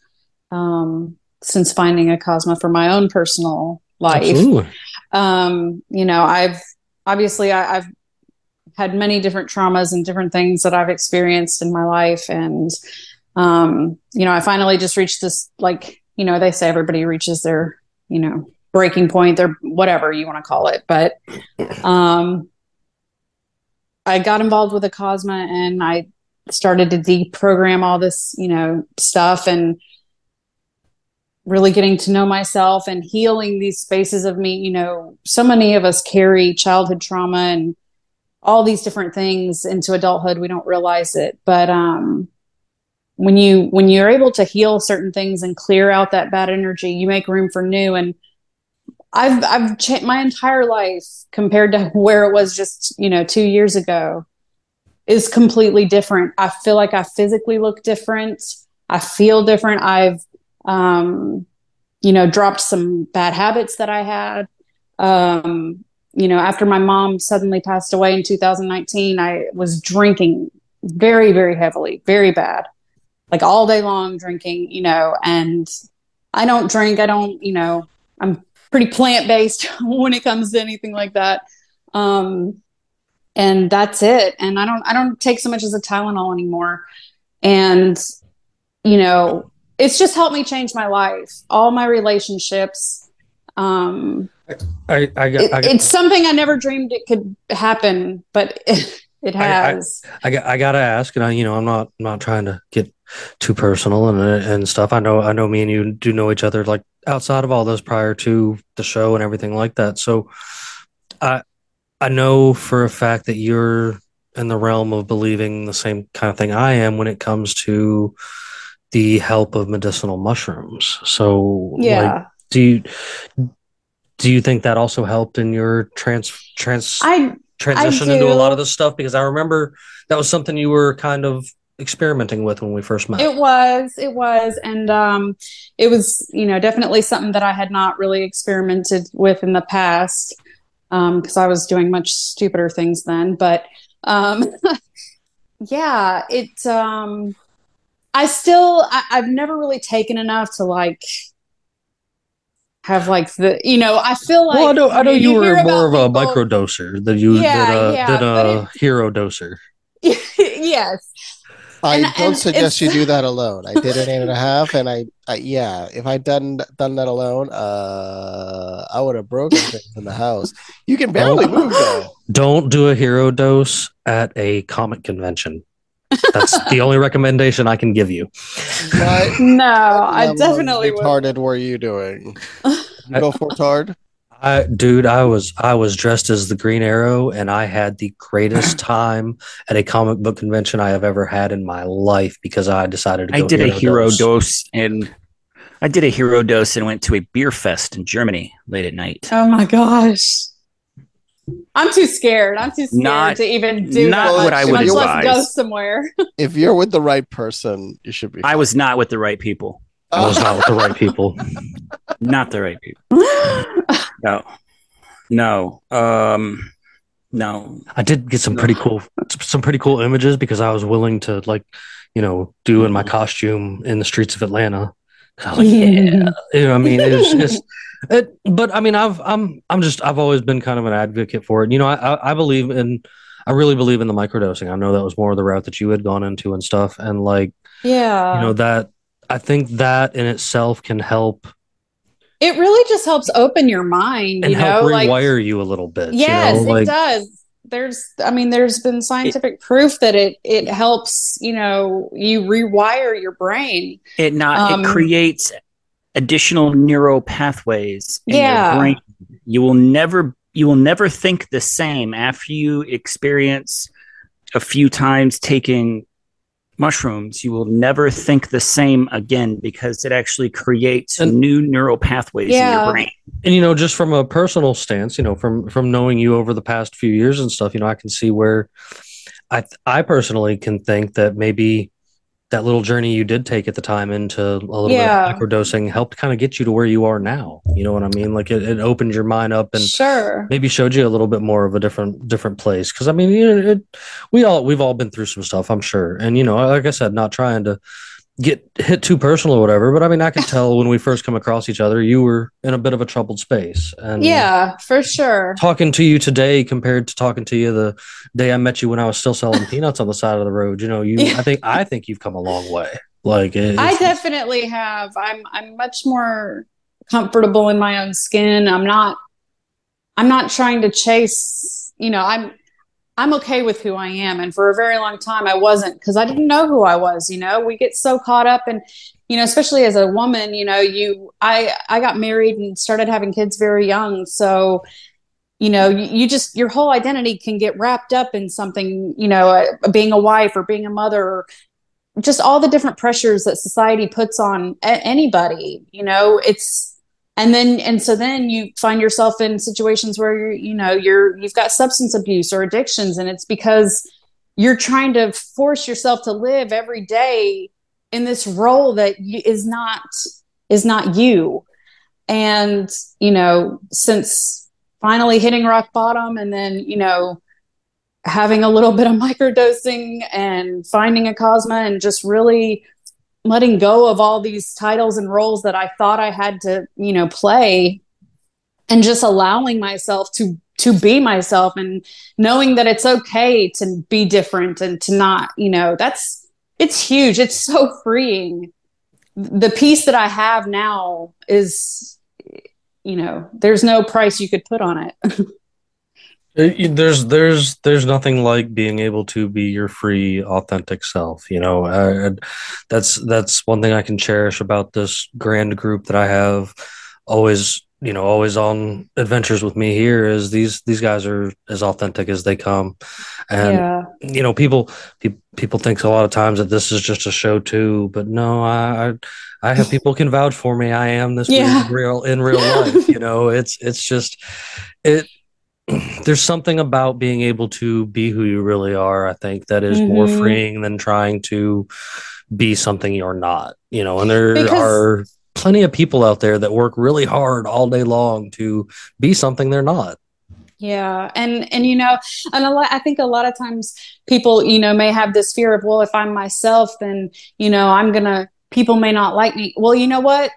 um since finding Acasma for my own personal life. Absolutely. Um, you know, I've obviously I, I've had many different traumas and different things that I've experienced in my life. And, um, you know, I finally just reached this, like, you know, they say everybody reaches their, you know, breaking point, their whatever you want to call it. But, um, I got involved with Acasma and I started to deprogram all this, you know, stuff and really getting to know myself and healing these spaces of me. You know, so many of us carry childhood trauma and all these different things into adulthood. We don't realize it. But um when you when you're able to heal certain things and clear out that bad energy, you make room for new and I've I've changed my entire life compared to where it was just you know two years ago is completely different. I feel like I physically look different. I feel different. I've um, you know dropped some bad habits that I had. Um, you know, after my mom suddenly passed away in 2019, I was drinking very very heavily, very bad, like all day long drinking. You know, and I don't drink. I don't. You know, I'm pretty plant based when it comes to anything like that. Um, and that's it. And I don't I don't take so much as a Tylenol anymore. And you know, it's just helped me change my life, all my relationships. Um, I, I, got, it, I got, it's something I never dreamed it could happen, but it, it has. I, got, I gotta ask, and I, you know, I'm not, I'm not trying to get too personal and and stuff. I know, I know, me and you do know each other like outside of all this prior to the show and everything like that. So, I, I know for a fact that you're in the realm of believing the same kind of thing I am when it comes to the help of medicinal mushrooms. So, yeah. like, do you do you think that also helped in your trans trans I transition I into a lot of this stuff? Because I remember that was something you were kind of experimenting with when we first met. It was, it was, and um, it was, you know, definitely something that I had not really experimented with in the past because I was doing much stupider things then. But um, yeah, it. Um, I still, I, I've never really taken enough to like have like the, you know, I feel like. well, I know, I know you, hear were more of a people- microdoser than you Yeah, than a, yeah, than but a hero doser. yes, I And- don't and suggest you do that alone. I did it eight and a half, and I, I yeah, if I'd done done that alone, uh, I would have broken things in the house. You can barely move though. Don't do a hero dose at a comic convention. That's the only recommendation I can give you. What no, I definitely would. retarded were you doing? You go for retard? I, dude, I was I was dressed as the Green Arrow, and I had the greatest time at a comic book convention I have ever had in my life because I decided to. I Go did a hero dose. dose and I did a hero dose and went to a beer fest in Germany late at night. Oh my gosh. I'm too scared. I'm too scared Not- to even do not that what much, I would much less advise. go somewhere. If you're with the right person, you should be. I was not with the right people. I was not with the right people. Not the right people. No. No. Um no. I did get some pretty cool some pretty cool images because I was willing to like, you know, do in my costume in the streets of Atlanta. I was like, yeah, you know, what I mean, it was just, it, but I mean, I've, I'm, I'm just, I've always been kind of an advocate for it. You know, I, I, I believe in, I really believe in the microdosing. I know that was more of the route that you had gone into and stuff, and like, yeah. you know, that I think that in itself can help it really just helps open your mind, and you help know, like rewire you a little bit. yes, you know? it does. There's I mean, there's been scientific proof that it it helps, you know, you rewire your brain. It not Um, it creates additional neural pathways in Yeah. your brain. You will never you will never think the same after you experience a few times taking mushrooms, you will never think the same again because it actually creates And- new neural pathways in your brain. and you know just from a personal stance you know from from knowing you over the past few years and stuff you know i can see where i i personally can think that maybe that little journey you did take at the time into a little Yeah. bit of microdosing helped kind of get you to where you are now you know what i mean like it, it opened your mind up and sure. maybe showed you a little bit more of a different different place because i mean you know, it, we all we've all been through some stuff i'm sure and you know like i said not trying to get hit too personal or whatever but i mean i could tell when we first come across each other you were in a bit of a troubled space and Yeah, for sure. talking to you today compared to talking to you the day i met you when i was still selling peanuts on the side of the road you know you Yeah. i think i think you've come a long way like it, I definitely have. I'm I'm much more comfortable in my own skin. I'm not I'm not trying to chase, you know, I'm I'm okay with who I am. And for a very long time I wasn't because I didn't know who I was, you know. We get so caught up and you know, especially as a woman, you know, you I I got married and started having kids very young, so you know, you, you just your whole identity can get wrapped up in something, you know, uh, being a wife or being a mother or just all the different pressures that society puts on a- anybody you know? It's and then and so then you find yourself in situations where you're you know you're you've got substance abuse or addictions and it's because you're trying to force yourself to live every day in this role that is not is not you. And you know since finally hitting rock bottom and then you know having a little bit of microdosing and finding Acasma and just really letting go of all these titles and roles that I thought I had to, you know, play and just allowing myself to to be myself and knowing that it's okay to be different and to not, you know, that's it's huge. It's so freeing. The peace that I have now is you know, there's no price you could put on it. Uh, there's there's there's nothing like being able to be your free authentic self you know uh, and that's that's one thing i can cherish about this grand group that i have always you know always on adventures with me here is these these guys are as authentic as they come and yeah. you know people pe- people think a lot of times that this is just a show too but no i i, I have people can vouch for me i am this Yeah. in real in real life you know it's it's just it there's something about being able to be who you really are i think that is more Mhm. freeing than trying to be something you're not you know and there Because- are plenty of people out there that work really hard all day long to be something they're not Yeah, and and you know, and a lot. I think a lot of times people, you know, may have this fear of, well, if I'm myself, then you know, I'm gonna. People may not like me. Well, you know what?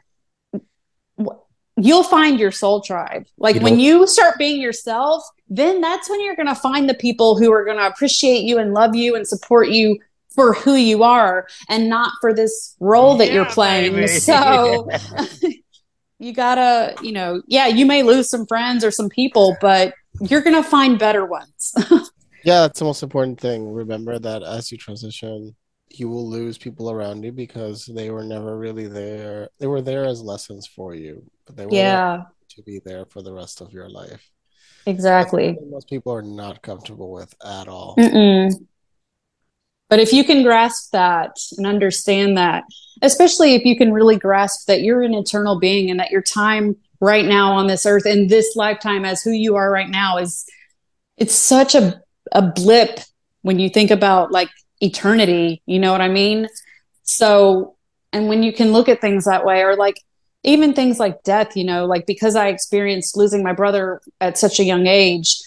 Wh- You'll find your soul tribe. Like You when know- you start being yourself, then that's when you're gonna find the people who are gonna appreciate you and love you and support you for who you are, and not for this role that you're playing. baby. So. you gotta, you know, yeah, you may lose some friends or some people, but you're gonna find better ones. Yeah, that's the most important thing. Remember that as you transition, you will lose people around you because they were never really there. They were there as lessons for you, but they were yeah, to be there for the rest of your life. exactly. Most people are not comfortable with at all. Mm-mm. But if you can grasp that and understand that, especially if you can really grasp that you're an eternal being and that your time right now on this earth in this lifetime as who you are right now is it's such a a blip when you think about like eternity, you know what I mean? So, and when you can look at things that way or like even things like death, you know, like because I experienced losing my brother at such a young age,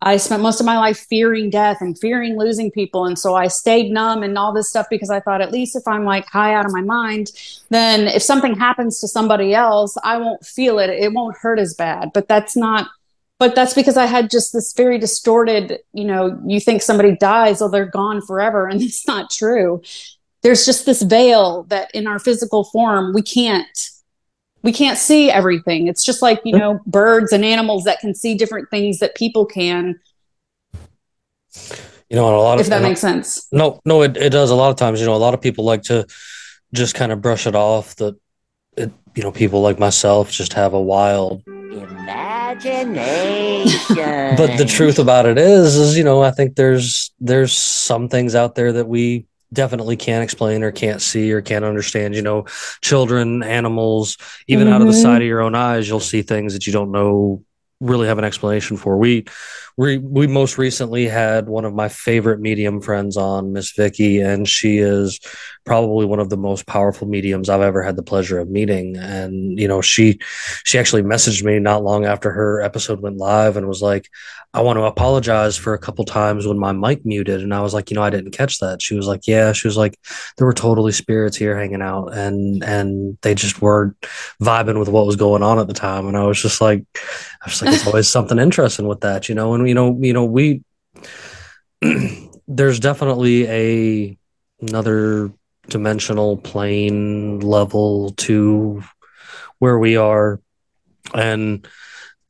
I spent most of my life fearing death and fearing losing people. And so I stayed numb and all this stuff because I thought, at least if I'm like high out of my mind, then if something happens to somebody else, I won't feel it. It won't hurt as bad. But that's not, but that's because I had just this very distorted, you know, you think somebody dies, oh, they're gone forever. And it's not true. There's just this veil that in our physical form, we can't we can't see everything. It's just like, you know, birds and animals that can see different things that people can, you know and a lot of if that makes sense. No, no, it, it does. A lot of times, you know, a lot of people like to just kind of brush it off that, it, you know, people like myself just have a wild. Imagination. But the truth about it is, is, you know, I think there's, there's some things out there that we definitely can't explain or can't see or can't understand. You know, children, animals, even out of the Mhm. side of your own eyes, you'll see things that you don't know really have an explanation for. We we we most recently had one of my favorite medium friends on, Miss Vicky, and she is probably one of the most powerful mediums I've ever had the pleasure of meeting. And you know, she she actually messaged me not long after her episode went live and was like, I want to apologize for a couple times when my mic muted. And I was like, you know, I didn't catch that. She was like, yeah. She was like, there were totally spirits here hanging out and and they just weren't vibing with what was going on at the time. And I was just like, I was like, it's always something interesting with that, you know. And you know, you know, we there's definitely a another dimensional plane level to where we are, and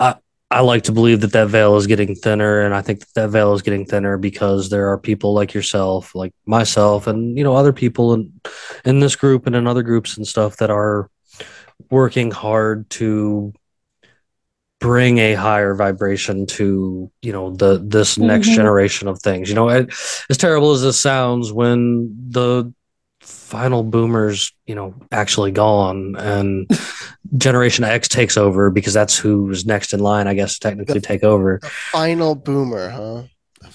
I I like to believe that that veil is getting thinner, and I think that, that veil is getting thinner because there are people like yourself, like myself, and you know other people in in this group and in other groups and stuff that are working hard to bring a higher vibration to you know the this next Mhm. generation of things you know it, as terrible as this sounds when the final boomers you know actually gone and generation x takes over because that's who's next in line i guess to technically take over The final boomer, huh?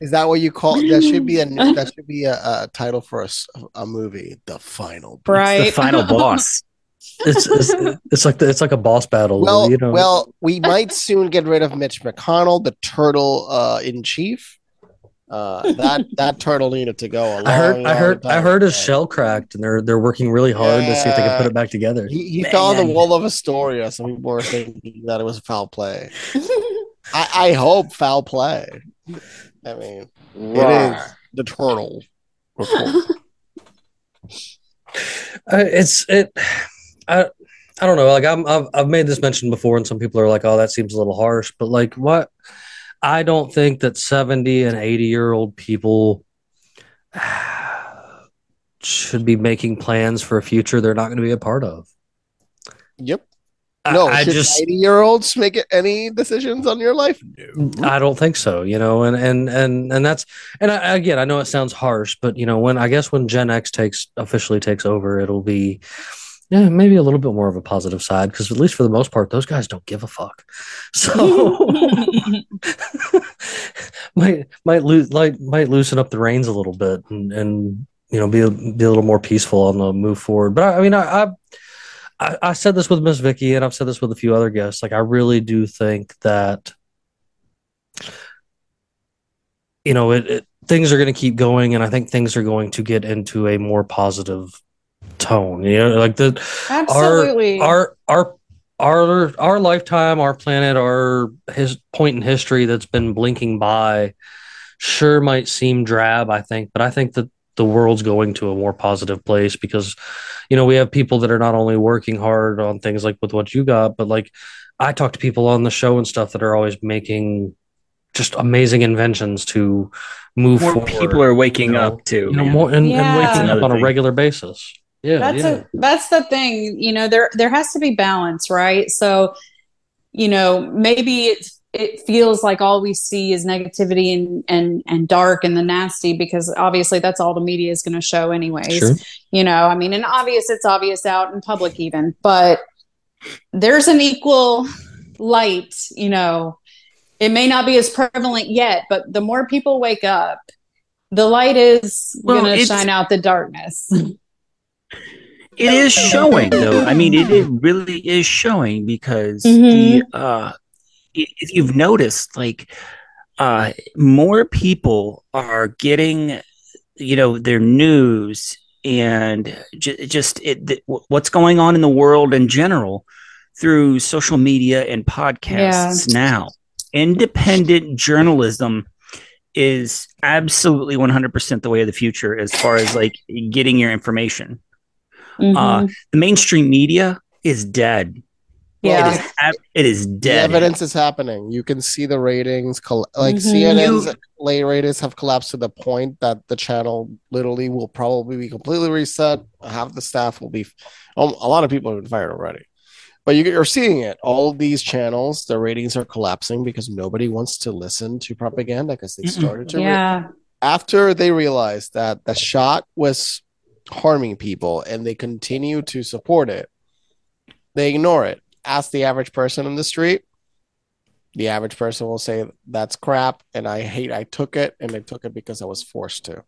Is that what you call? That should be a that should be a, a title for a, a movie. The final. Boomer. right. The final boss. It's, it's it's like the, it's like a boss battle Well, you know well, we might soon get rid of Mitch McConnell, the turtle uh, in chief. Uh, that that turtle needed to go. A I heard long, I heard I heard his shell cracked and they're they're working really hard to see if they can put it back together He, he fell on the Waldorf Astoria. Some people were thinking that it was foul play. I, I hope foul play. I mean, it is the turtle. Uh, it's it I I don't know like I'm I've, I've made this mention before and some people are like oh that seems a little harsh but like what I don't think that 70 and 80 year old people should be making plans for a future they're not going to be a part of Yep. I- No, I, should just 80 year olds make any decisions on your life? No. I don't think so, you know, and and and and that's and I, again, I know it sounds harsh, but you know, when I guess when Gen X takes officially takes over, it'll be yeah, maybe a little bit more of a positive side because at least for the most part, those guys don't give a fuck. So might might lose like might loosen up the reins a little bit and and you know be a, be a little more peaceful on the move forward. But I, I mean, I, I I said this with Miss Vicky and I've said this with a few other guests. Like, I really do think that you know it, it things are going to keep going, and I think things are going to get into a more positive tone. You know, like the Absolutely. our our our our lifetime, our planet, our his point in history that's been blinking by sure might seem drab, I think, but I think that the world's going to a more positive place because you know we have people that are not only working hard on things like with what you got, but like I talk to people on the show and stuff that are always making just amazing inventions to move More forward. people are waking you know, up too. you know, more and, and Yeah. waking up Another on a regular basis. Yeah, that's yeah. a that's the thing you know there there has to be balance right so you know maybe it it feels like all we see is negativity and and and dark and the nasty because obviously that's all the media is going to show anyways Sure. you know i mean and obvious it's obvious out in public even but there's an equal light you know it may not be as prevalent yet but the more people wake up the light is Well, going to shine out the darkness It is showing though. I mean, it, it really is showing because Mhm. the uh, if you've noticed, like uh, more people are getting, you know, their news and j- just it, th- what's going on in the world in general through social media and podcasts now. Independent journalism is absolutely 100% the way of the future as far as like getting your information Mhm. Uh, the mainstream media is dead. yeah It is, ab- it is The dead. evidence is happening. You can see the ratings. Col- like Mhm. CNN's You- late ratings have collapsed to the point that the channel literally will probably be completely reset. Half the staff will be. Um, a lot of people have been fired already. But you, you're seeing it. All of these channels, the ratings are collapsing because nobody wants to listen to propaganda because they started to. re- yeah after they realized that the shot was harming people and they continue to support it, they ignore it. Ask the average person in the street. The average person will say that's crap and I hate I took it and I took it because I was forced to.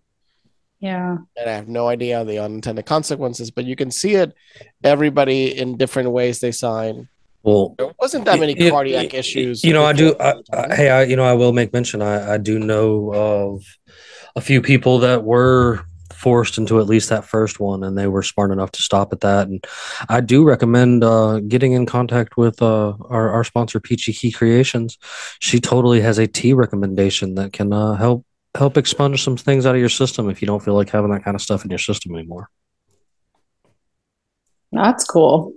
Yeah. And I have no idea the unintended consequences, but you can see it everybody in different ways they sign. Well, There wasn't that many It- cardiac it- issues. You know, I do. I. I, hey, I, you know, I will make mention. I, I do know of a few people that were forced into at least that first one, and they were smart enough to stop at that. And I do recommend uh, getting in contact with uh, our our sponsor, Peachy Ki Creations. She totally has a tea recommendation that can uh, help help expunge some things out of your system if you don't feel like having that kind of stuff in your system anymore. That's cool.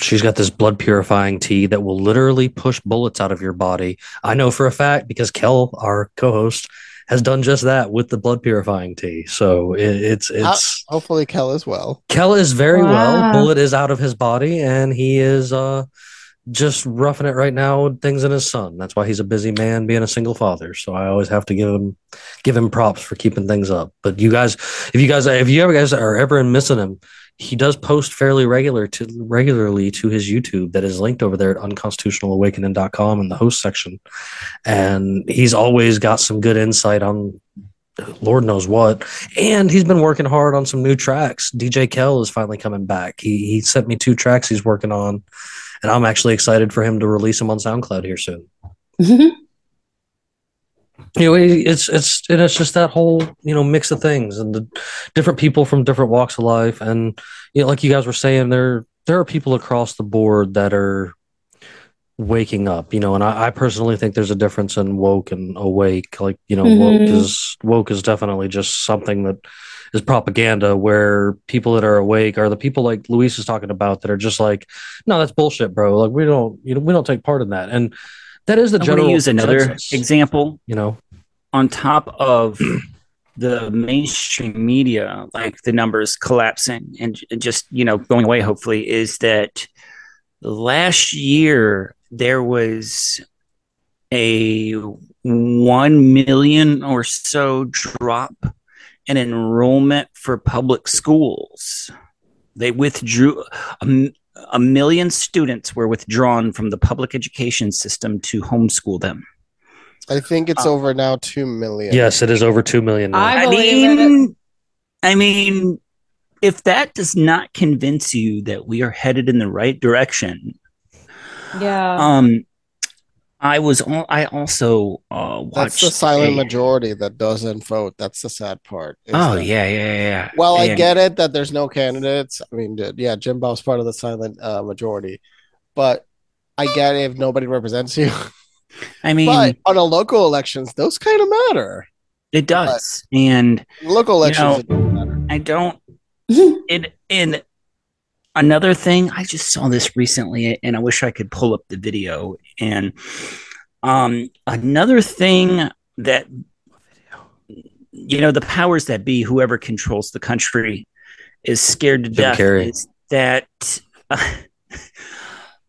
She's got this blood purifying tea that will literally push bullets out of your body. I know for a fact because Kel, our co-host, has done just that with the blood purifying tea. So it, it's it's Hopefully, Kel is well. Kel is very well. Bullet is out of his body, and he is uh just roughing it right now with things in his son. That's why he's a busy man being a single father. So I always have to give him give him props for keeping things up. But you guys, if you guys if you ever guys are ever missing him, he does post fairly regular to regularly to his YouTube that is linked over there at unconstitutionalawakening.com in the host section. And he's always got some good insight on Lord knows what. And he's been working hard on some new tracks. DJ Kell is finally coming back. He he sent me two tracks he's working on, and I'm actually excited for him to release them on SoundCloud here soon. Mm-hmm. You know, it's it's and it's just that whole you know mix of things and the different people from different walks of life, and you know, like you guys were saying, there there are people across the board that are waking up, you know, and I, I personally think there's a difference in woke and awake. Like, you know, woke Mhm. is woke is definitely just something that is propaganda where people that are awake are the people like Luis is talking about that are just like, no, that's bullshit, bro. Like we don't, you know, we don't take part in that. And that is the I'm general to use another consensus, example you know. on top of the mainstream media, like the numbers collapsing and just, you know, going away, hopefully, is that last year there was a 1 million or so drop in enrollment for public schools. They withdrew a, m- a million students were withdrawn from the public education system to homeschool them. I think it's Uh, over now two million. Yes, it is over two million. Now. I I mean, I mean, if that does not convince you that we are headed in the right direction, Yeah. um, I was al- I also uh watched. That's the silent a- majority that doesn't vote. That's the sad part. Oh that- yeah, yeah, yeah. Well, I get it that there's no candidates. I mean, yeah, Jim Bob's part of the silent uh, majority, but I get it if nobody represents you. I mean, but on a local elections, those kind of matter. it does, and Local elections, know- it doesn't matter. I don't. in in another thing, I just saw this recently, and I wish I could pull up the video. And um, another thing that you know, the powers that be, whoever controls the country, is scared to Jim death. Carrey. Is that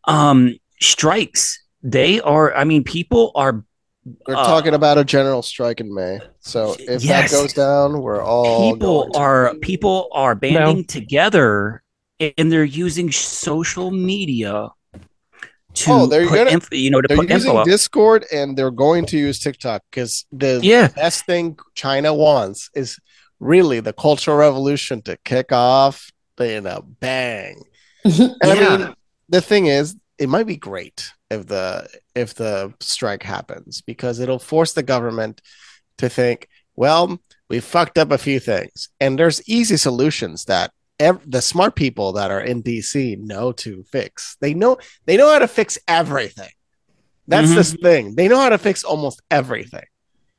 um strikes? They are. I mean, people are We're uh, talking about a general strike in May. So if Yes. that goes down, we're all people going to- are people are banding together and they're using social media to Oh, they're put gonna- inf- you know to They're put using info out. Discord and they're going to use TikTok because the yeah best thing China wants is really the cultural revolution to kick off in a bang. And I mean, the thing is, it might be great if the if the strike happens because it'll force the government to think, well, we fucked up a few things, and there's easy solutions that ev- the smart people that are in DC know to fix. They know they know how to fix everything. That's Mhm. this thing. They know how to fix almost everything.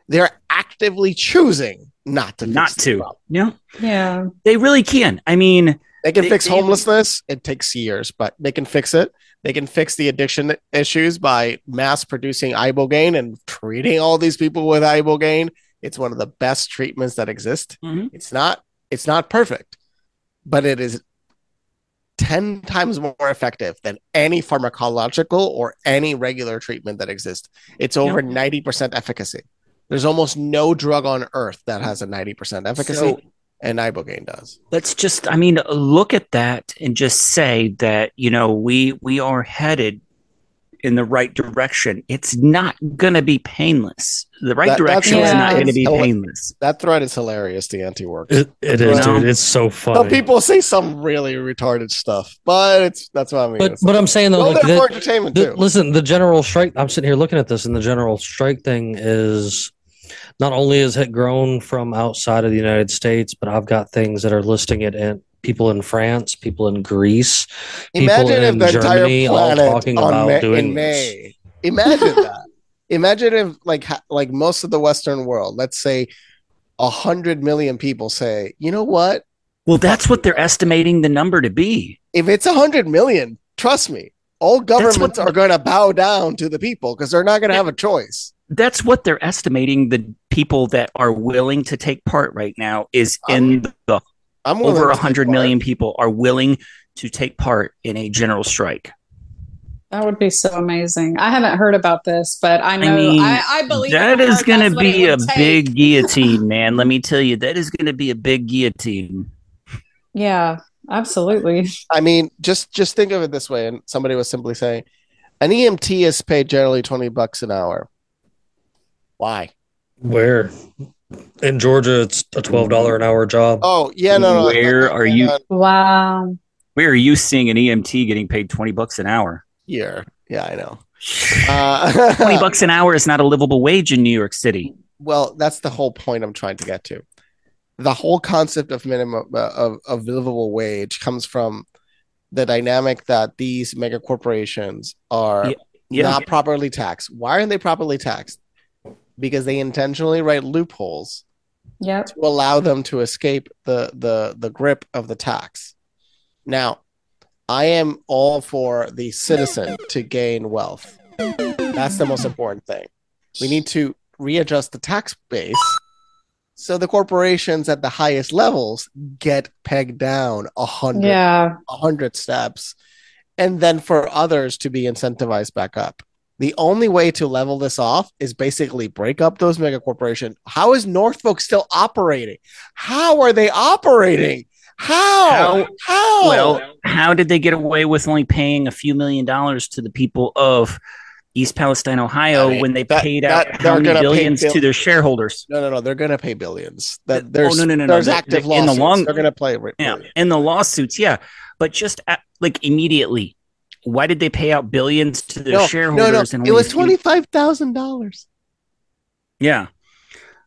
They're actively choosing not to. not fix to yeah yeah. they really can i mean They can They- fix they- homelessness. It takes years, but they can fix it. They can fix the addiction issues by mass producing ibogaine and treating all these people with ibogaine. It's one of the best treatments that exist. Mhm. It's not. It's not perfect, but it is ten times more effective than any pharmacological or any regular treatment that exists. It's over ninety percent efficacy. There's almost no drug on earth that has a 90% efficacy, So- and ibogaine does. let's just i mean look at that and just say that you know we we are headed in the right direction it's not going to be painless the right That- that's direction is what not going to be painless That thread is hilarious. The anti work. It, it is, No. dude. It's so funny. Some people say some really retarded stuff, but it's that's what I mean. but but I'm saying though, Go like there the- for entertainment the- too. listen, the general strike. I'm sitting here looking at this, and the general strike thing is not only has it grown from outside of the United States, but I've got things that are listing it in people in France, people in Greece, people Imagine if in the Germany entire all planet talking on about May, doing in this. May. Imagine that. Imagine if like ha- like most of the Western world, let's say a hundred million people say, you know what? well that's what they're estimating the number to be If it's a hundred million, trust me, all governments are going to bow down to the people because they're not going to have a choice. that's what they're estimating the people that are willing to take part right now is uh, in the I'm over to take 100 part. people are willing to take part in a general strike That would be so amazing. I haven't heard about this, but I know I, mean, I, believe that in is heart going to that's what it be a take. big guillotine man let me tell you that is going to be a big guillotine Yeah, absolutely. I mean, just just think of it this way. And somebody was simply saying, an EMT is paid generally twenty bucks an hour. Why? Where in Georgia, it's a twelve dollar an hour job. Oh yeah, no, no. Where are you- Wow. where are you seeing an emt getting paid 20 bucks an hour Yeah, yeah, I know. Uh, 20 bucks an hour is not a livable wage in new york city well, that's the whole point I'm trying to get to. The whole concept of minimum uh, of of livable wage comes from the dynamic that these mega corporations are Yeah, yeah. not properly taxed. Why aren't they properly taxed? Because they intentionally write loopholes Yep. to allow them to escape the the the grip of the tax. Now, I am all for the citizen to gain wealth. That's the most important thing. We need to readjust the tax base so the corporations at the highest levels get pegged down a hundred Yeah. a hundred steps, and then for others to be incentivized back up. The only way to level this off is basically break up those mega corporations. How is Norfolk still operating? How are they operating? How? How- How? well how did they get away with only paying a few million dollars to the people of east palestine ohio I mean, when they that- paid out they're how many billions bill- to their shareholders no, no, no. They're gonna pay billions. That Oh, there's no, no, no, no. there's They- active they- in the lawsuits. long- they're gonna play. ri- yeah billions. in the lawsuits yeah but just at, like immediately why did they pay out billions to their No, no, shareholders no. and It was twenty five thousand dollars. yeah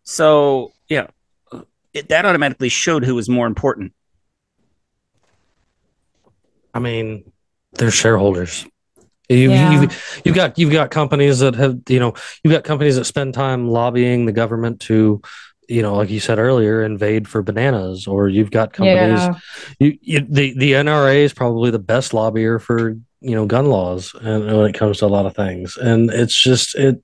so yeah it, that automatically showed who was more important I mean, they're shareholders. You, Yeah. you've, you've got you've got companies that have you know you've got companies that spend time lobbying the government to you know like you said earlier invade for bananas or you've got companies Yeah. you, you the the NRA is probably the best lobbyer for you know gun laws and when it comes to a lot of things and it's just it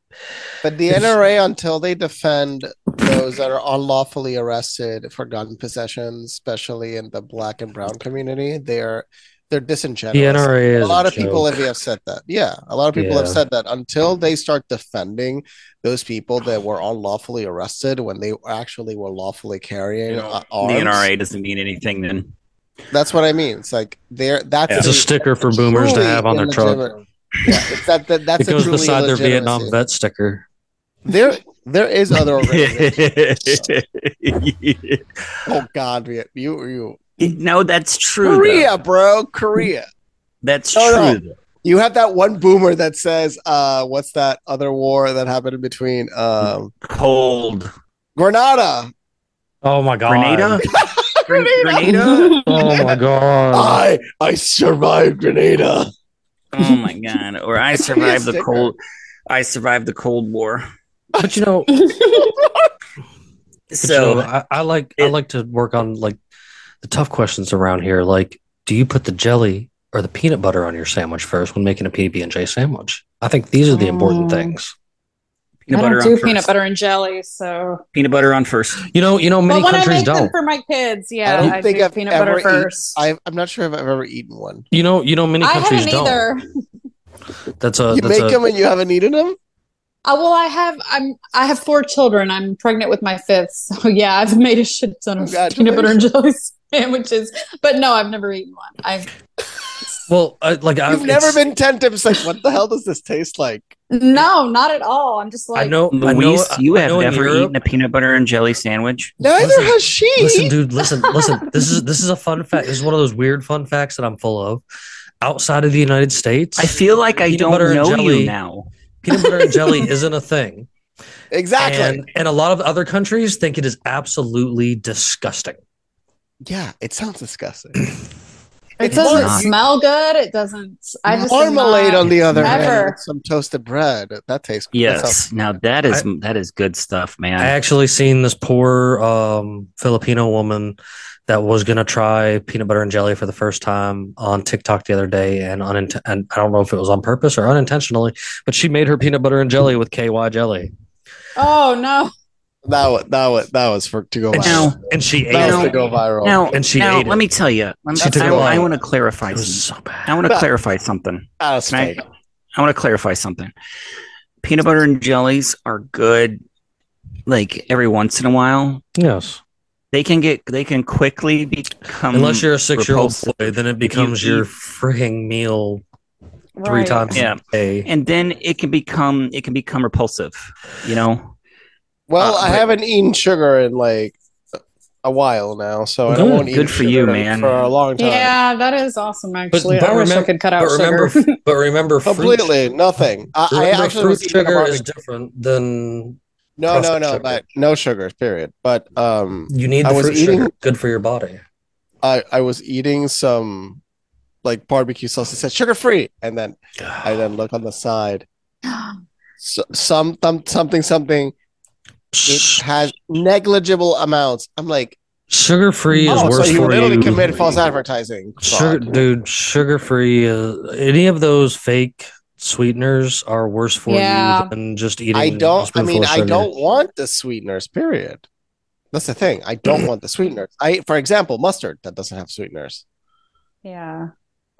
But the NRA, until they defend those that are unlawfully arrested for gun possession, especially in the black and brown community, they're they're disingenuous. the NRA is a lot of people joke. have have said that. Yeah, a lot of people have said that until they start defending those people that were unlawfully arrested when they actually were lawfully carrying uh, arms. the nra doesn't mean anything then That's what I mean. It's like they're that's it's a sticker for boomers to have on their truck illegitimate- Yeah, it's that, that that's it goes a truly beside their Vietnam illegitimacy. vet sticker There there is other organizations. oh God, Viet- you you no that's true Korea, though. bro, Korea. that's No, no. true though. You have that one boomer that says, uh, what's that other war that happened in between um cold Grenada? oh my god Grenada? Gren- Grenada? oh my god I I survived Grenada. Oh my god! Or I survived the cold. I survived the Cold War. but you know So So I, I like I like to work on like the tough questions around here. Like, do you put the jelly or the peanut butter on your sandwich first when making a PB and J sandwich? I think these are the important Oh. things. Peanut I butter don't on do peanut first. butter and jelly, so. Peanut butter on first. You know, you know, many but when I make them don't. for my kids, yeah, I I, don't think do I've peanut ever butter eaten- first. I I'm not sure if I've ever eaten one. You know, you know, many I countries haven't don't. either. That's a You that's make a them and you haven't eaten them? Uh, well, I have I'm I have four children. I'm pregnant with my fifth, so yeah, I've made a shit ton of peanut butter and jelly sandwiches. But no, I've never eaten one. I've Well, uh, I, like I've You've never it's- been tempted. It's like, what the hell does this taste like? no, not at all. I'm just like I know. I know. You I have know never Europe- eaten a peanut butter and jelly sandwich. Neither Listen- has she. Listen, dude. Listen, listen. This is this is a fun fact. This is one of those weird fun facts that I'm full of. Outside of the United States, I feel like I Peanut don't butter and know jelly. you now. peanut butter and jelly isn't a thing, exactly. and and a lot of other countries think it is absolutely disgusting. Yeah, it sounds disgusting. it It's doesn't not. smell good. It doesn't. I just am Marmalade, on the other hand, never. with some toasted bread. That tastes that Yes. sounds- Now that is that is good stuff, man. I actually seen this poor um, Filipino woman that was gonna try peanut butter and jelly for the first time on TikTok the other day, and unint- and I don't know if it was on purpose or unintentionally, but she made her peanut butter and jelly with KY jelly, Oh no! That was that was that was for to go and, viral. she, and she ate That was it. to go viral. now, And she now ate let it. me tell you. Let me, She took I, a bite. I want to clarify. It was Something. so bad. I want to clarify something. That's Can I. I want to clarify something. Peanut butter and jellies are good, like every once in a while. Yes. They can get, they can quickly become. Unless you're a six year old repulsive. boy, then it becomes you your eat- freaking meal three Right. times Yeah. a day. and then it can become, it can become repulsive. You know, Well, Uh, I but- haven't eaten sugar in like a while now, so I Good. won't eat Good for sugar you, man. for a long time. Yeah, that is awesome. Actually, but I wish I could cut out But remember, sugar. but remember, fruit, Completely nothing. I, I actually fruit was eating a sugar is different than no, no, processed no, sugar. but no sugar. Period. But um, you need I the was fruit eating- sugar. Good for your body. I I was eating some like barbecue sauce. It said sugar free, and then I then look on the side. So, some, some something something. It has negligible amounts. I'm like, Sugar free is oh, worse so you for literally you. committed false advertising. Sugar, dude, sugar free. Uh, any of those fake sweeteners are worse for Yeah. you than just eating. I don't. I mean, I don't want the sweeteners. Period. That's the thing. I don't want the sweeteners. I, for example, mustard that doesn't have sweeteners. yeah.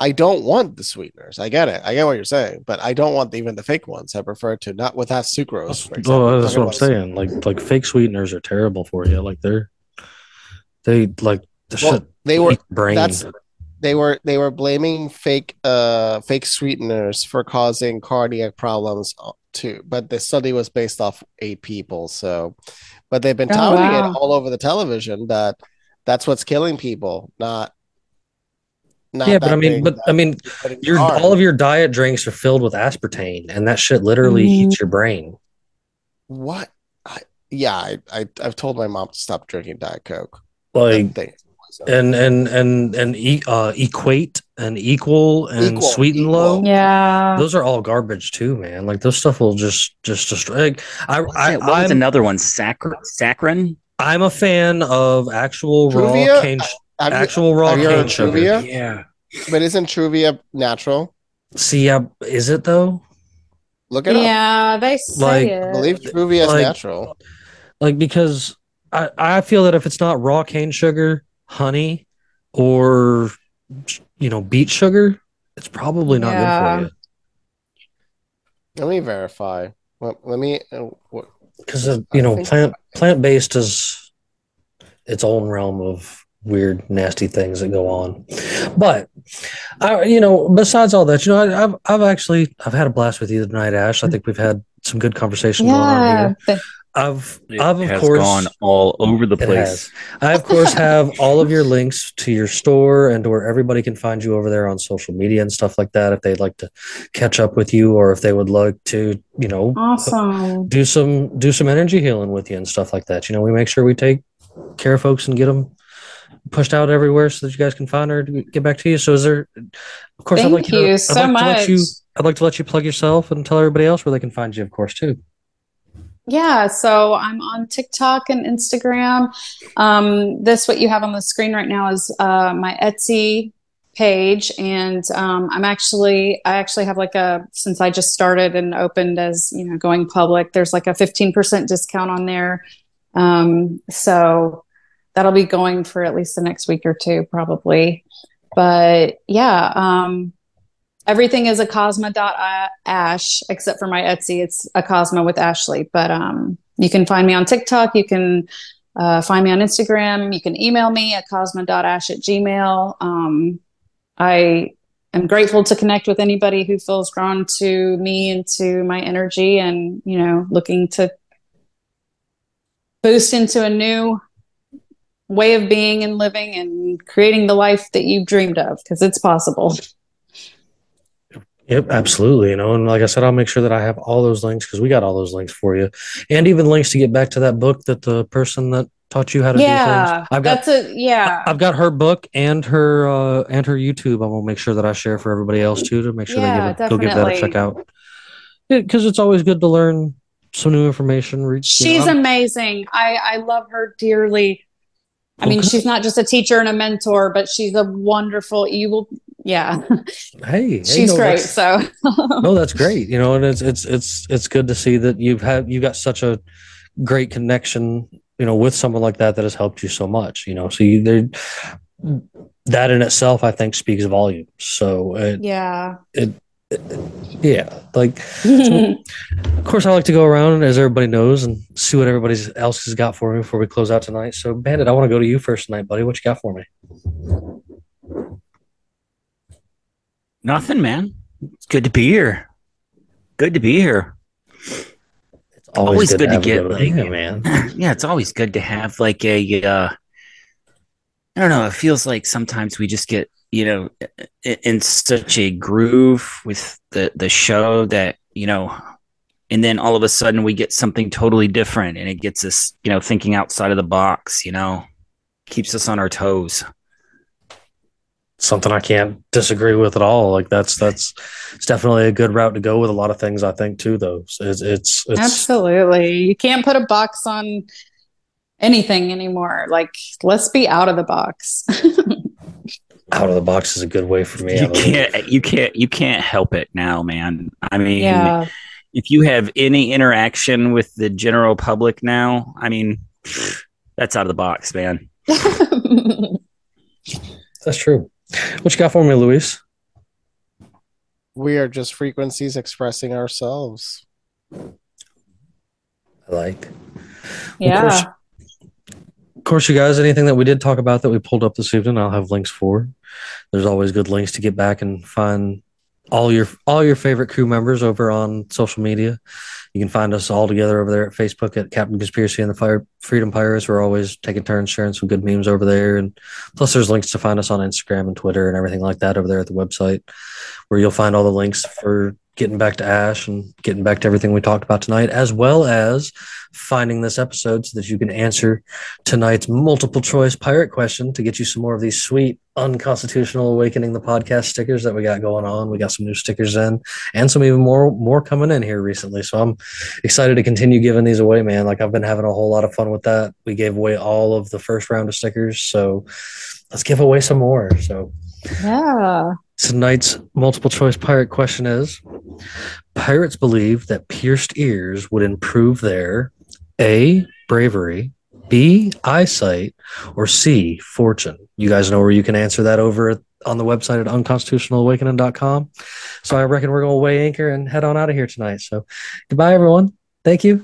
I don't want the sweeteners. I get it. I get what you're saying, but I don't want even the fake ones. I prefer to not without sucrose. For example. Well, that's what I'm about- saying. Like, like fake sweeteners are terrible for you. Like they're, they like the Well, shit. they were brain. that's- they were they were blaming fake uh fake sweeteners for causing cardiac problems uh, too but the study was based off eight people so but they've been Oh, touting wow. it all over the television that that's what's killing people not not yeah, but I mean, but that I mean, you your arm. all of your diet drinks are filled with aspartame, and that shit literally Mhm. eats your brain. what I, yeah I, I i've told my mom to stop drinking diet coke Like, That and and and and e- uh, equate and equal and Equal, sweet and equal. low. Yeah. Those are all garbage too, man. Like those stuff will just just destroy. Like, I, what I what was I'm, another one? Saccharin. Saccharin. I'm a fan of actual raw Truvia? cane, Have actual raw you heard cane sugar. Truvia? Yeah. but isn't truvia natural See, uh, is it though? look at it up Yeah, they say Like, it. I believe truvia is natural Like because I I feel that if it's not raw cane sugar, honey, or you know beet sugar, it's probably not Yeah. good for you. let me verify let, let me uh, because you know I think- plant plant based is its own realm of weird nasty things that go on but i you know besides all that you know I, i've i've actually i've had a blast with you tonight ash i think we've had some good conversation going on here i've It i've of has course gone all over the place. I, of course, have all of your links to your store and to where everybody can find you over there on social media and stuff like that if they'd like to catch up with you or if they would like to, you know, Awesome. do some do some energy healing with you and stuff like that. You know, we make sure we take care of folks and get them pushed out everywhere so that you guys can find her to get back to you. So, is there? Of course, I'd Thank like to, you I'd so like to let much. you. I'd like to let you plug yourself and tell everybody else where they can find you, of course, too. Yeah, so I'm on TikTok and Instagram. Um, this what you have on the screen right now is uh, my Etsy page, and um, I'm actually I actually have like a since I just started and opened as you know going public. There's like a 15% discount on there, um, so that'll be going for at least the next week or two probably. But yeah, um, everything is Acasma Ash except for my Etsy. It's Acasma with Ashley. But um, you can find me on TikTok. You can uh, find me on Instagram. You can email me at cosma.ash at gmail. Um, I am grateful to connect with anybody who feels drawn to me and to my energy and, you know, looking to boost into a new way of being and living and creating the life that you've dreamed of because it's possible. Yep, absolutely. You know, and like I said, I'll make sure that I have all those links because we got all those links for you, and even links to get back to that book that the person that taught you how to do Yeah, things. I've got that's a yeah. I've got her book and her uh and her YouTube. I'm gonna make sure that I share for everybody else too to make sure Yeah, they give it, go give that a check out. Because it's always good to learn some new information. You She's know, amazing. I I love her dearly. I mean, Okay. she's not just a teacher and a mentor, but she's a wonderful. You will, yeah. hey, hey, she's no, great. So no, that's great. You know, and it's it's it's it's good to see that you've had you got such a great connection. You know, with someone like that that has helped you so much. You know, so you there. That in itself, I think, speaks volumes. So, it, yeah. Yeah, like Of course, I like to go around, as everybody knows, and see what everybody else has got for me before we close out tonight. So, Bandit, I want to go to you first tonight, buddy. What you got for me? Nothing, man. It's good to be here. Good to be here. It's Always good to have a get, like- yeah, man. yeah, it's always good to have like a uh I don't know, it feels like sometimes we just get, you know, in such a groove with the the show that, you know, and then all of a sudden we get something totally different and it gets us, you know, thinking outside of the box, you know, keeps us on our toes. Something I can't disagree with at all. Like that's that's it's definitely a good route to go with a lot of things. I think too, though. It's it's it's Absolutely. You can't put a box on anything anymore. Like, let's be out of the box. out of the box is a good way for me. You can't you can't you can't help it now, man. I mean, yeah. if you have any interaction with the general public now, I mean, that's out of the box, man. That's true. What you got for me, Luis? We are just frequencies expressing ourselves. I like. yeah. Of course, you guys, anything that we did talk about that we pulled up this evening, I'll have links for. There's always good links to get back and find all your all your favorite crew members over on social media. You can find us all together over there at Facebook at Captain Conspiracy and the Fire Freedom Pirates. We're always taking turns sharing some good memes over there, and plus there's links to find us on Instagram and Twitter and everything like that over there at the website, where you'll find all the links for getting back to Ash and getting back to everything we talked about tonight, as well as finding this episode so that you can answer tonight's multiple choice pirate question to get you some more of these sweet unconstitutional awakening the podcast stickers that we got going on. We got some new stickers in and some even more more coming in here recently. So i'm excited to continue giving these away man. Like i've been having a whole lot of fun with that. We gave away all of the first round of stickers. So let's give away some more. So Yeah. Tonight's multiple choice pirate question is Pirates believe that pierced ears would improve their A, bravery, B, eyesight, or C, fortune. You guys know where you can answer that over on the website at unconstitutionalawakening.com. So I reckon we're going to weigh anchor and head on out of here tonight. So goodbye, everyone. Thank you.